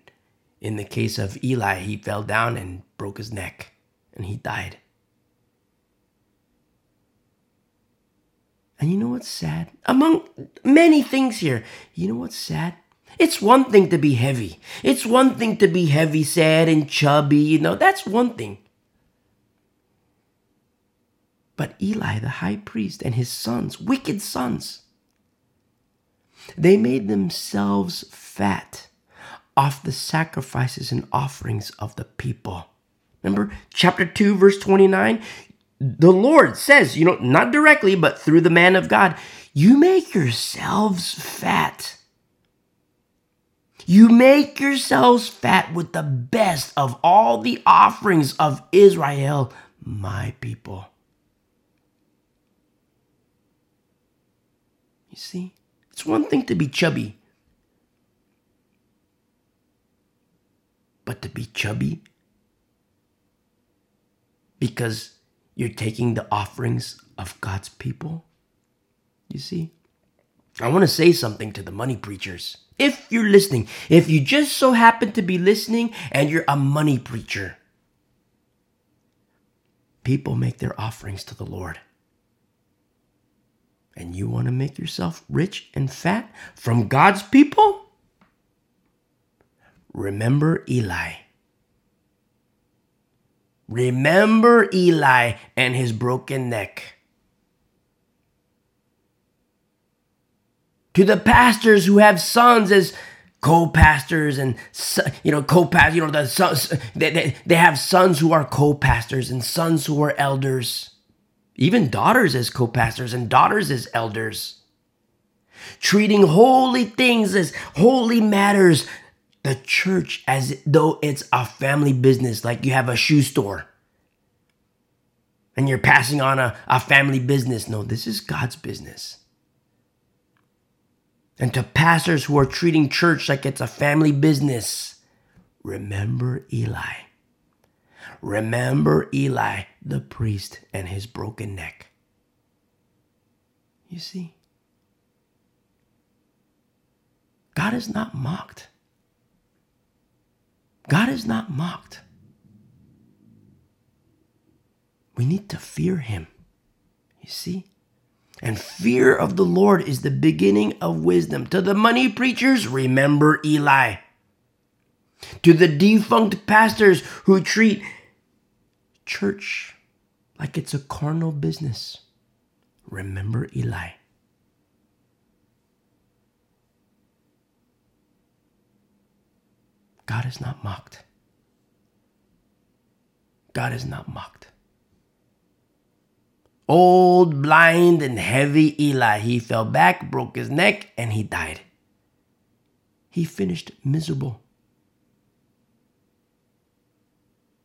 S1: in the case of Eli, he fell down and broke his neck, and he died. And you know what's sad? Among many things here, you know what's sad? It's one thing to be heavy. It's one thing to be heavy, sad, and chubby. You know, that's one thing. But Eli, the high priest, and his sons, wicked sons, they made themselves fat off the sacrifices and offerings of the people. Remember chapter 2, verse 29? The Lord says, you know, not directly, but through the man of God, you make yourselves fat. You make yourselves fat with the best of all the offerings of Israel, my people. You see? It's one thing to be chubby, but to be chubby because you're taking the offerings of God's people, you see? I want to say something to the money preachers. If you're listening, if you just so happen to be listening and you're a money preacher, people make their offerings to the Lord and you want to make yourself rich and fat from God's people? Remember Eli. Remember Eli and his broken neck. To the pastors who have sons as co-pastors and you know co-pastors you know the sons they, they, they have sons who are co-pastors and sons who are elders even daughters as co pastors and daughters as elders. Treating holy things as holy matters, the church as though it's a family business, like you have a shoe store and you're passing on a, a family business. No, this is God's business. And to pastors who are treating church like it's a family business, remember Eli. Remember Eli, the priest, and his broken neck. You see, God is not mocked. God is not mocked. We need to fear him. You see? And fear of the Lord is the beginning of wisdom. To the money preachers, remember Eli. To the defunct pastors who treat church like it's a carnal business. Remember Eli. God is not mocked. God is not mocked. Old, blind, and heavy Eli, he fell back, broke his neck, and he died. He finished miserable.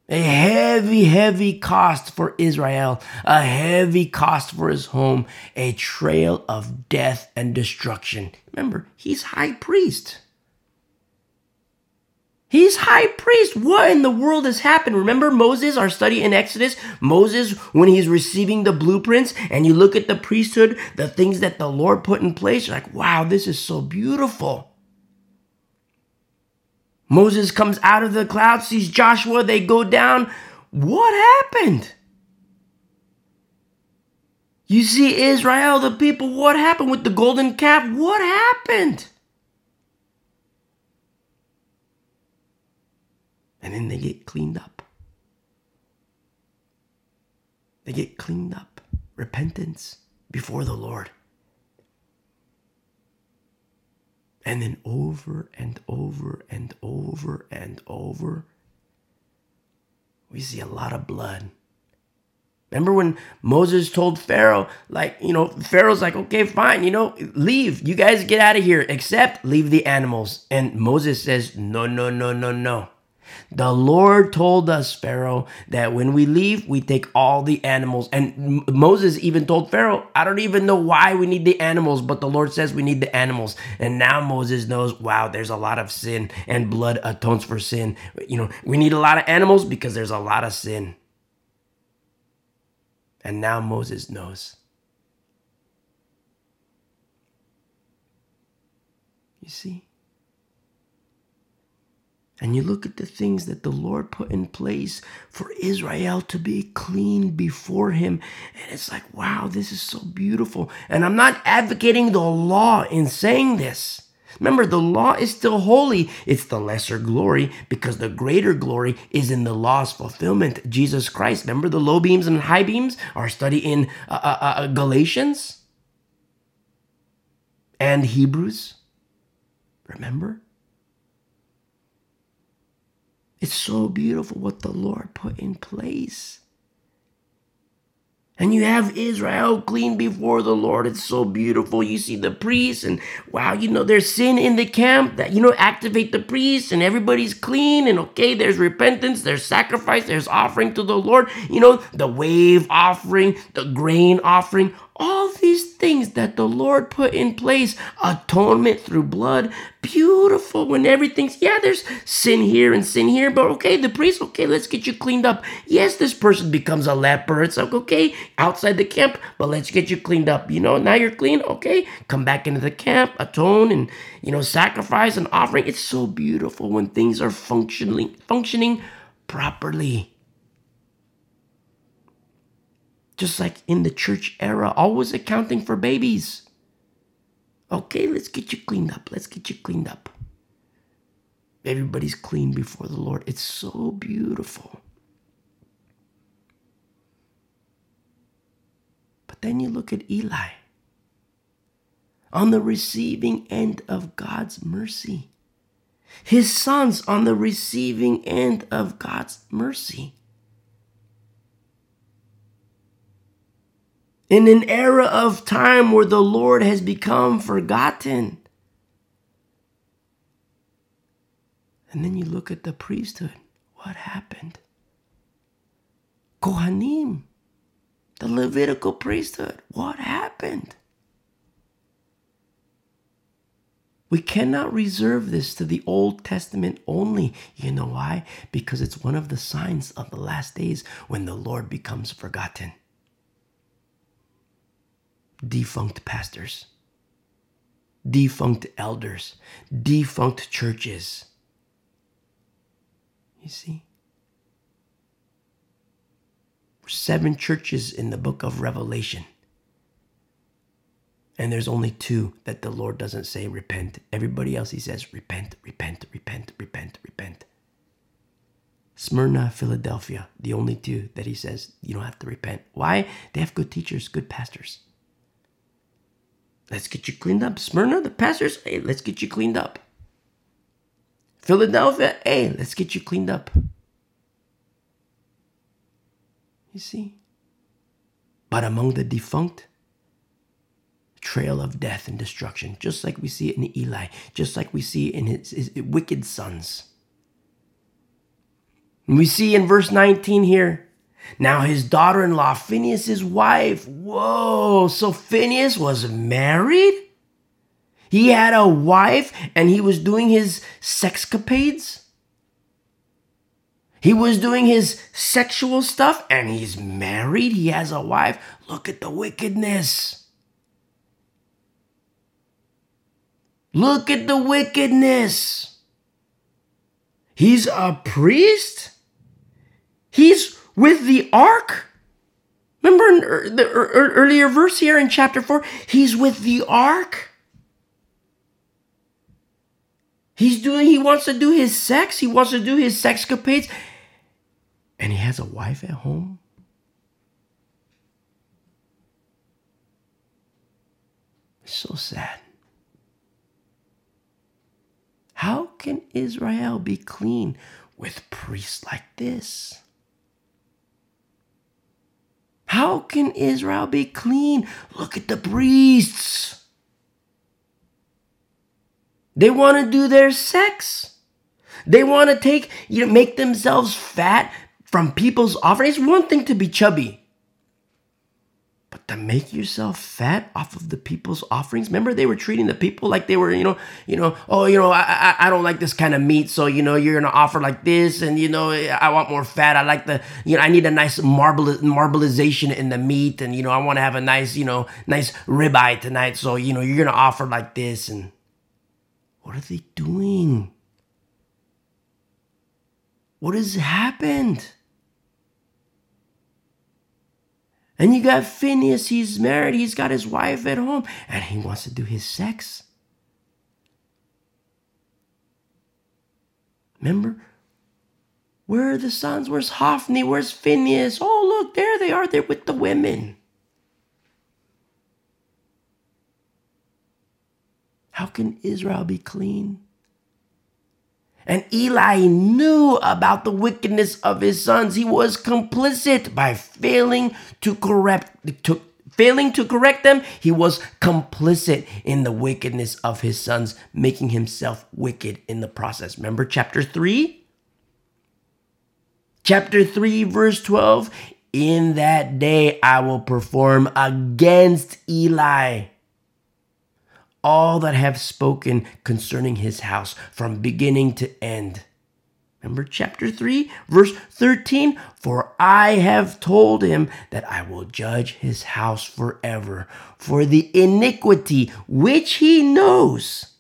S1: A heavy, heavy cost for Israel, a heavy cost for his home, a trail of death and destruction. Remember, he's high priest. He's high priest. What in the world has happened? Remember Moses, our study in Exodus? Moses, when he's receiving the blueprints and you look at the priesthood, the things that the Lord put in place, you're like, wow, this is so beautiful. Moses comes out of the cloud, sees Joshua, they go down. What happened? You see Israel, the people, what happened with the golden calf? What happened? And then they get cleaned up. They get cleaned up. Repentance before the Lord. And then over and over and over and over, we see a lot of blood. Remember when Moses told Pharaoh, like, you know, Pharaoh's like, okay, fine, you know, leave. You guys get out of here, except leave the animals. And Moses says, no, no, no, no, no. The Lord told us, Pharaoh, that when we leave, we take all the animals. And Moses even told Pharaoh, I don't even know why we need the animals, but the Lord says we need the animals. And now Moses knows, wow, there's a lot of sin and blood atones for sin. You know, we need a lot of animals because there's a lot of sin. And now Moses knows. You see? And you look at the things that the Lord put in place for Israel to be clean before Him. And it's like, wow, this is so beautiful. And I'm not advocating the law in saying this. Remember, the law is still holy. It's the lesser glory because the greater glory is in the law's fulfillment. Jesus Christ. Remember the low beams and high beams? Our study in uh, uh, uh, Galatians and Hebrews. Remember? It's so beautiful what the Lord put in place. And you have Israel clean before the Lord. It's so beautiful. You see the priests, and wow, you know, there's sin in the camp that, you know, activate the priests, and everybody's clean. And okay, there's repentance, there's sacrifice, there's offering to the Lord. You know, the wave offering, the grain offering, all these things that the Lord put in place, atonement through blood, beautiful when everything's, yeah, there's sin here and sin here, but okay, the priest, okay, let's get you cleaned up. Yes, this person becomes a leper. It's like, okay, outside the camp, but let's get you cleaned up. You know, now you're clean, okay, come back into the camp, atone and, you know, sacrifice and offering. It's so beautiful when things are functioning, functioning properly just like in the church era, always accounting for babies. Okay, let's get you cleaned up. Let's get you cleaned up. Everybody's clean before the Lord. It's so beautiful. But then you look at Eli on the receiving end of God's mercy. His sons on the receiving end of God's mercy. In an era of time where the Lord has become forgotten. And then you look at the priesthood. What happened? Kohanim, the Levitical priesthood. What happened? We cannot reserve this to the Old Testament only. You know why? Because it's one of the signs of the last days when the Lord becomes forgotten defunct pastors, defunct elders, defunct churches. You see? Seven churches in the book of Revelation. And there's only two that the Lord doesn't say repent. Everybody else, he says repent, repent, repent, repent, repent. Smyrna, Philadelphia, the only two that he says you don't have to repent. Why? They have good teachers, good pastors. Let's get you cleaned up. Smyrna, the pastors, hey, let's get you cleaned up. Philadelphia, hey, let's get you cleaned up. You see? But among the defunct, trail of death and destruction, just like we see it in Eli, just like we see in his, his wicked sons. And we see in verse 19 here now his daughter-in-law, Phinehas's wife. Whoa, so Phinehas was married? He had a wife and he was doing his sexcapades? He was doing his sexual stuff and he's married. He has a wife. Look at the wickedness. Look at the wickedness. He's a priest. He's with the ark. Remember in er, the er, er, earlier verse here in chapter 4? He's with the ark. He's doing, he wants to do his sex. He wants to do his sexcapades. And he has a wife at home. It's so sad. How can Israel be clean with priests like this? How can Israel be clean? Look at the priests. They want to do their sex. They want to take, you know, make themselves fat from people's offerings. It's one thing to be chubby. To make yourself fat off of the people's offerings, remember they were treating the people like they were, you know, you know, oh, you know, I, I, I don't like this kind of meat, so you know, you're gonna offer like this, and you know, I want more fat. I like the, you know, I need a nice marble marbleization in the meat, and you know, I want to have a nice, you know, nice ribeye tonight, so you know, you're gonna offer like this, and what are they doing? What has happened? And you got Phinehas, he's married, he's got his wife at home, and he wants to do his sex. Remember? Where are the sons? Where's Hophni? Where's Phinehas? Oh, look, there they are. They're with the women. How can Israel be clean? And Eli knew about the wickedness of his sons. He was complicit by failing to correct to failing to correct them. He was complicit in the wickedness of his sons, making himself wicked in the process. Remember chapter 3? Chapter 3 verse 12, in that day I will perform against Eli all that have spoken concerning his house from beginning to end. Remember chapter 3, verse 13? For I have told him that I will judge his house forever for the iniquity which he knows,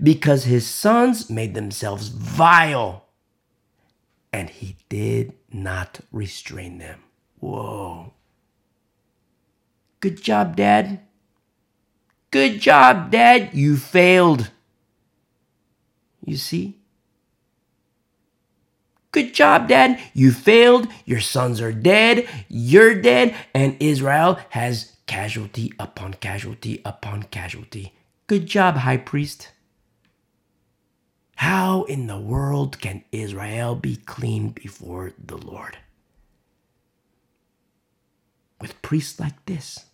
S1: because his sons made themselves vile, and he did not restrain them. Whoa. Good job, Dad. Good job, Dad. You failed. You see? Good job, Dad. You failed. Your sons are dead. You're dead. And Israel has casualty upon casualty upon casualty. Good job, High Priest. How in the world can Israel be clean before the Lord? With priests like this.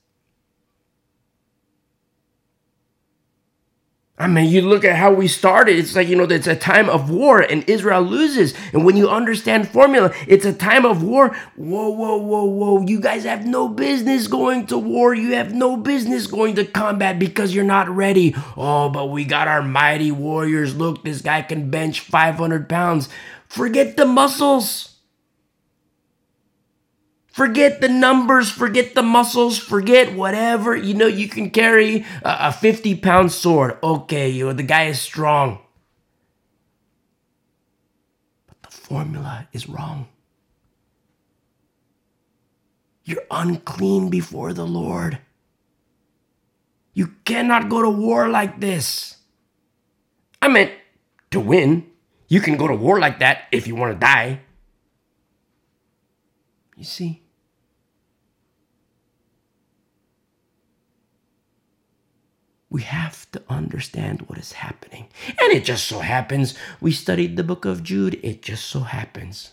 S1: I mean, you look at how we started. It's like, you know, it's a time of war and Israel loses. And when you understand formula, it's a time of war. Whoa, whoa, whoa, whoa. You guys have no business going to war. You have no business going to combat because you're not ready. Oh, but we got our mighty warriors. Look, this guy can bench 500 pounds. Forget the muscles. Forget the numbers, forget the muscles, forget whatever. You know, you can carry a, a 50 pound sword. Okay, you know, the guy is strong. But the formula is wrong. You're unclean before the Lord. You cannot go to war like this. I meant to win. You can go to war like that if you want to die. You see? We have to understand what is happening. And it just so happens we studied the book of Jude. It just so happens.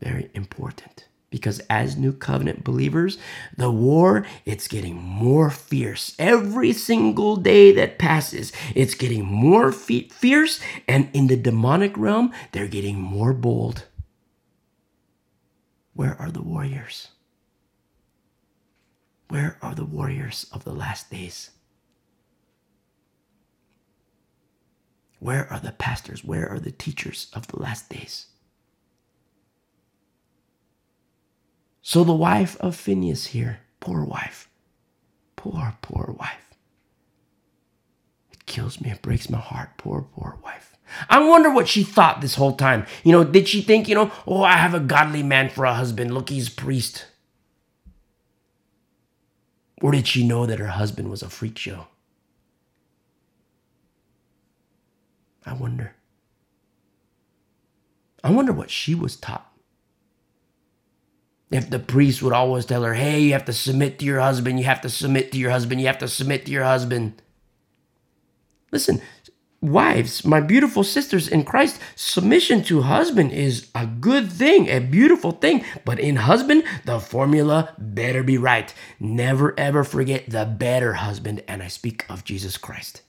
S1: Very important because as new covenant believers the war it's getting more fierce every single day that passes it's getting more fierce and in the demonic realm they're getting more bold where are the warriors? Where are the warriors of the last days? Where are the pastors? Where are the teachers of the last days? So the wife of Phinehas here, poor wife, poor, poor wife. It kills me, it breaks my heart, poor, poor wife. I wonder what she thought this whole time. You know, did she think, you know, oh, I have a godly man for a husband. Look, he's priest. Or did she know that her husband was a freak show? I wonder. I wonder what she was taught. If the priest would always tell her, hey, you have to submit to your husband, you have to submit to your husband, you have to submit to your husband. Listen, wives, my beautiful sisters in Christ, submission to husband is a good thing, a beautiful thing. But in husband, the formula better be right. Never ever forget the better husband, and I speak of Jesus Christ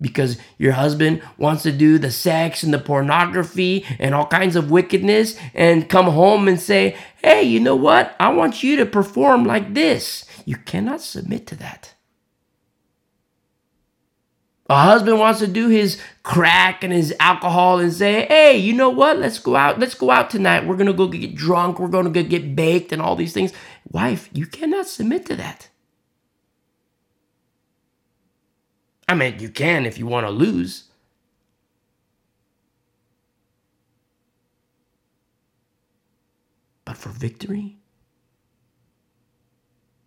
S1: because your husband wants to do the sex and the pornography and all kinds of wickedness and come home and say, hey, you know what? I want you to perform like this. You cannot submit to that. A husband wants to do his crack and his alcohol and say, hey, you know what? Let's go out. Let's go out tonight. We're going to go get drunk. We're going to go get baked and all these things. Wife, you cannot submit to that. I mean, you can if you want to lose. But for victory,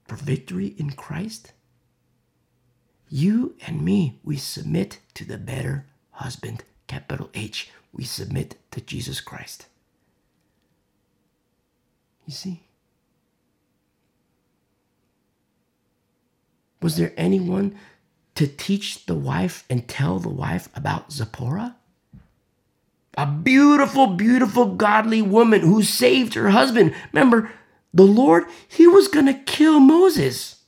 S1: for victory in Christ, you and me, we submit to the better husband, capital H. We submit to Jesus Christ. You see? Was there anyone to teach the wife and tell the wife about Zipporah? A beautiful, beautiful, godly woman who saved her husband. Remember, the Lord, he was going to kill Moses.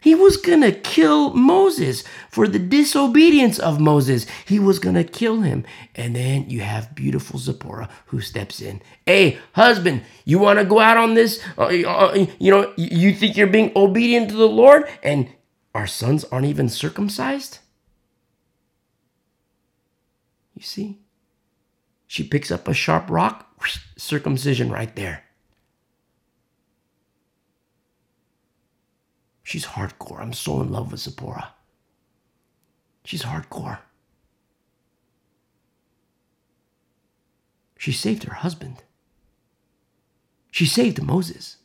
S1: He was going to kill Moses for the disobedience of Moses. He was going to kill him. And then you have beautiful Zipporah who steps in. Hey, husband, you want to go out on this? Uh, uh, you know, you think you're being obedient to the Lord? And our sons aren't even circumcised? You see? She picks up a sharp rock, whoosh, circumcision right there. She's hardcore. I'm so in love with Zipporah. She's hardcore. She saved her husband. She saved Moses.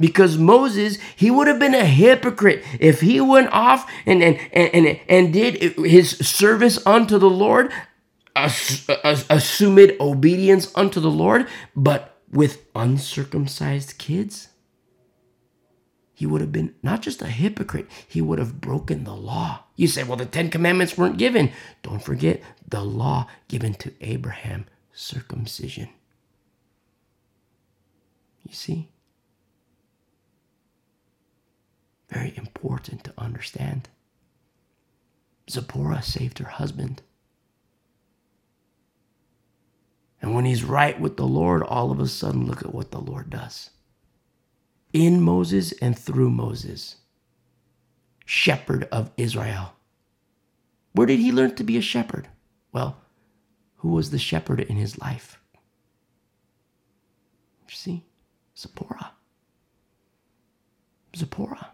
S1: Because Moses, he would have been a hypocrite if he went off and, and, and, and did his service unto the Lord, assumed obedience unto the Lord, but with uncircumcised kids. He would have been not just a hypocrite, he would have broken the law. You say, well, the Ten Commandments weren't given. Don't forget the law given to Abraham, circumcision. You see? very important to understand. Zipporah saved her husband. And when he's right with the Lord, all of a sudden, look at what the Lord does. In Moses and through Moses, shepherd of Israel. Where did he learn to be a shepherd? Well, who was the shepherd in his life? See, Zipporah. Zipporah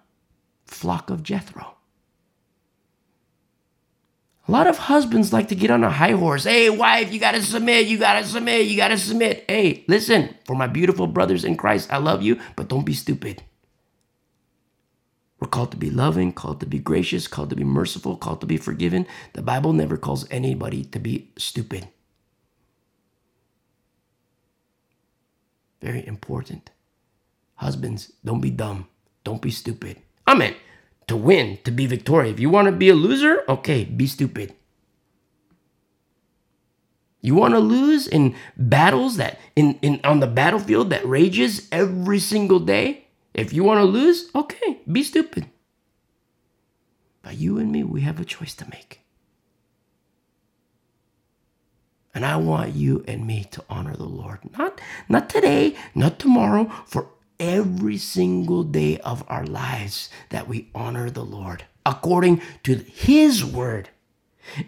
S1: flock of Jethro. A lot of husbands like to get on a high horse. Hey, wife, you got to submit, you got to submit, you got to submit. Hey, listen, for my beautiful brothers in Christ, I love you, but don't be stupid. We're called to be loving, called to be gracious, called to be merciful, called to be forgiven. The Bible never calls anybody to be stupid. Very important. Husbands, don't be dumb. Don't be stupid. I meant to win, to be victorious. If you want to be a loser, okay, be stupid. You want to lose in battles that in, in on the battlefield that rages every single day? If you want to lose, okay, be stupid. But you and me, we have a choice to make. And I want you and me to honor the Lord. Not not today, not tomorrow, for every single day of our lives that we honor the Lord according to His word.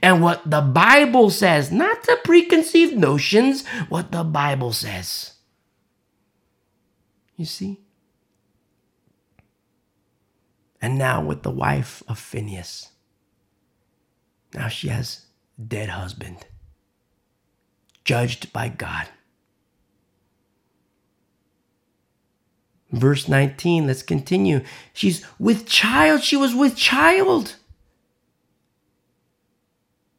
S1: And what the Bible says, not the preconceived notions, what the Bible says. You see? And now with the wife of Phinehas. Now she has dead husband, judged by God. Verse 19, let's continue. She's with child. She was with child.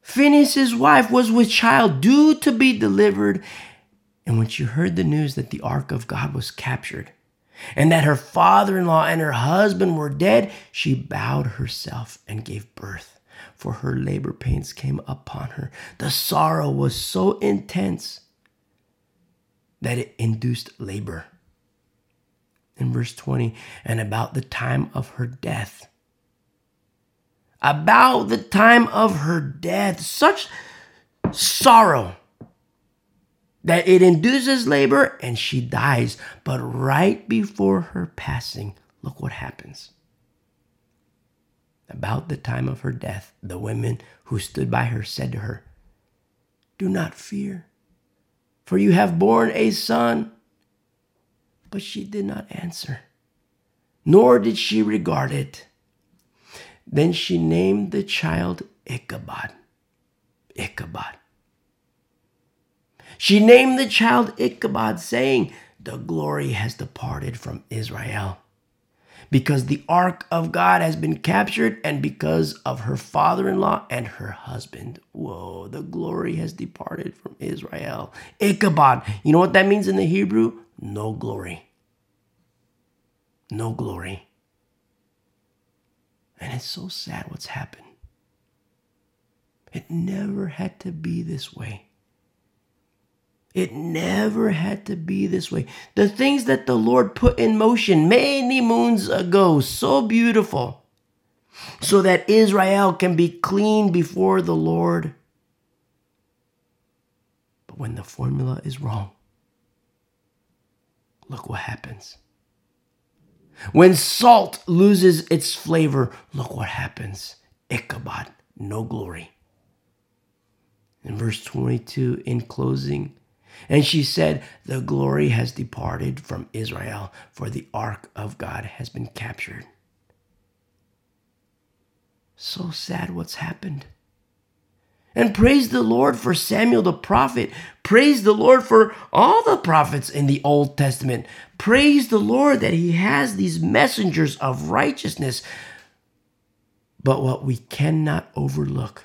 S1: Phinehas' wife was with child, due to be delivered. And when she heard the news that the ark of God was captured, and that her father in law and her husband were dead, she bowed herself and gave birth, for her labor pains came upon her. The sorrow was so intense that it induced labor. In verse 20, and about the time of her death, about the time of her death, such sorrow that it induces labor and she dies. But right before her passing, look what happens. About the time of her death, the women who stood by her said to her, Do not fear, for you have borne a son. But she did not answer, nor did she regard it. Then she named the child Ichabod. Ichabod she named the child Ichabod, saying, The glory has departed from Israel. Because the ark of God has been captured, and because of her father in law and her husband. Whoa, the glory has departed from Israel. Ichabod, you know what that means in the Hebrew? No glory. No glory. And it's so sad what's happened. It never had to be this way. It never had to be this way. The things that the Lord put in motion many moons ago, so beautiful, so that Israel can be clean before the Lord. But when the formula is wrong, look what happens. When salt loses its flavor, look what happens. Ichabod, no glory. In verse 22, in closing, and she said, The glory has departed from Israel, for the ark of God has been captured. So sad what's happened. And praise the Lord for Samuel the prophet. Praise the Lord for all the prophets in the Old Testament. Praise the Lord that he has these messengers of righteousness. But what we cannot overlook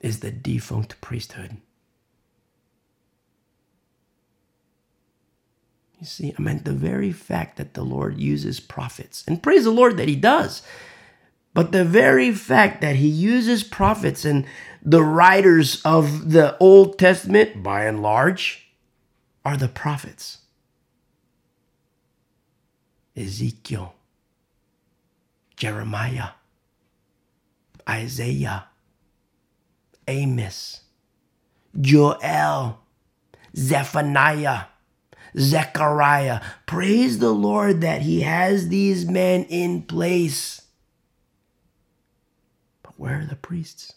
S1: is the defunct priesthood. You see, I meant the very fact that the Lord uses prophets, and praise the Lord that He does. But the very fact that He uses prophets and the writers of the Old Testament, by and large, are the prophets Ezekiel, Jeremiah, Isaiah, Amos, Joel, Zephaniah, Zechariah. Praise the Lord that He has these men in place. But where are the priests?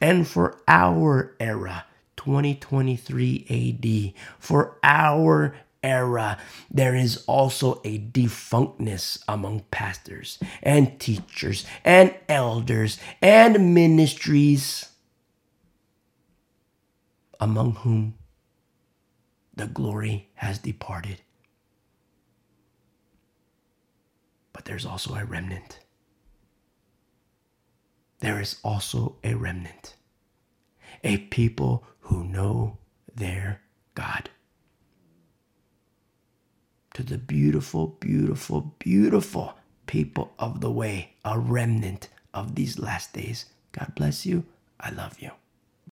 S1: And for our era, 2023 AD, for our era, there is also a defunctness among pastors and teachers and elders and ministries, among whom the glory has departed. But there's also a remnant. There is also a remnant, a people who know their God to the beautiful, beautiful, beautiful people of the way, a remnant of these last days. God bless you. I love you.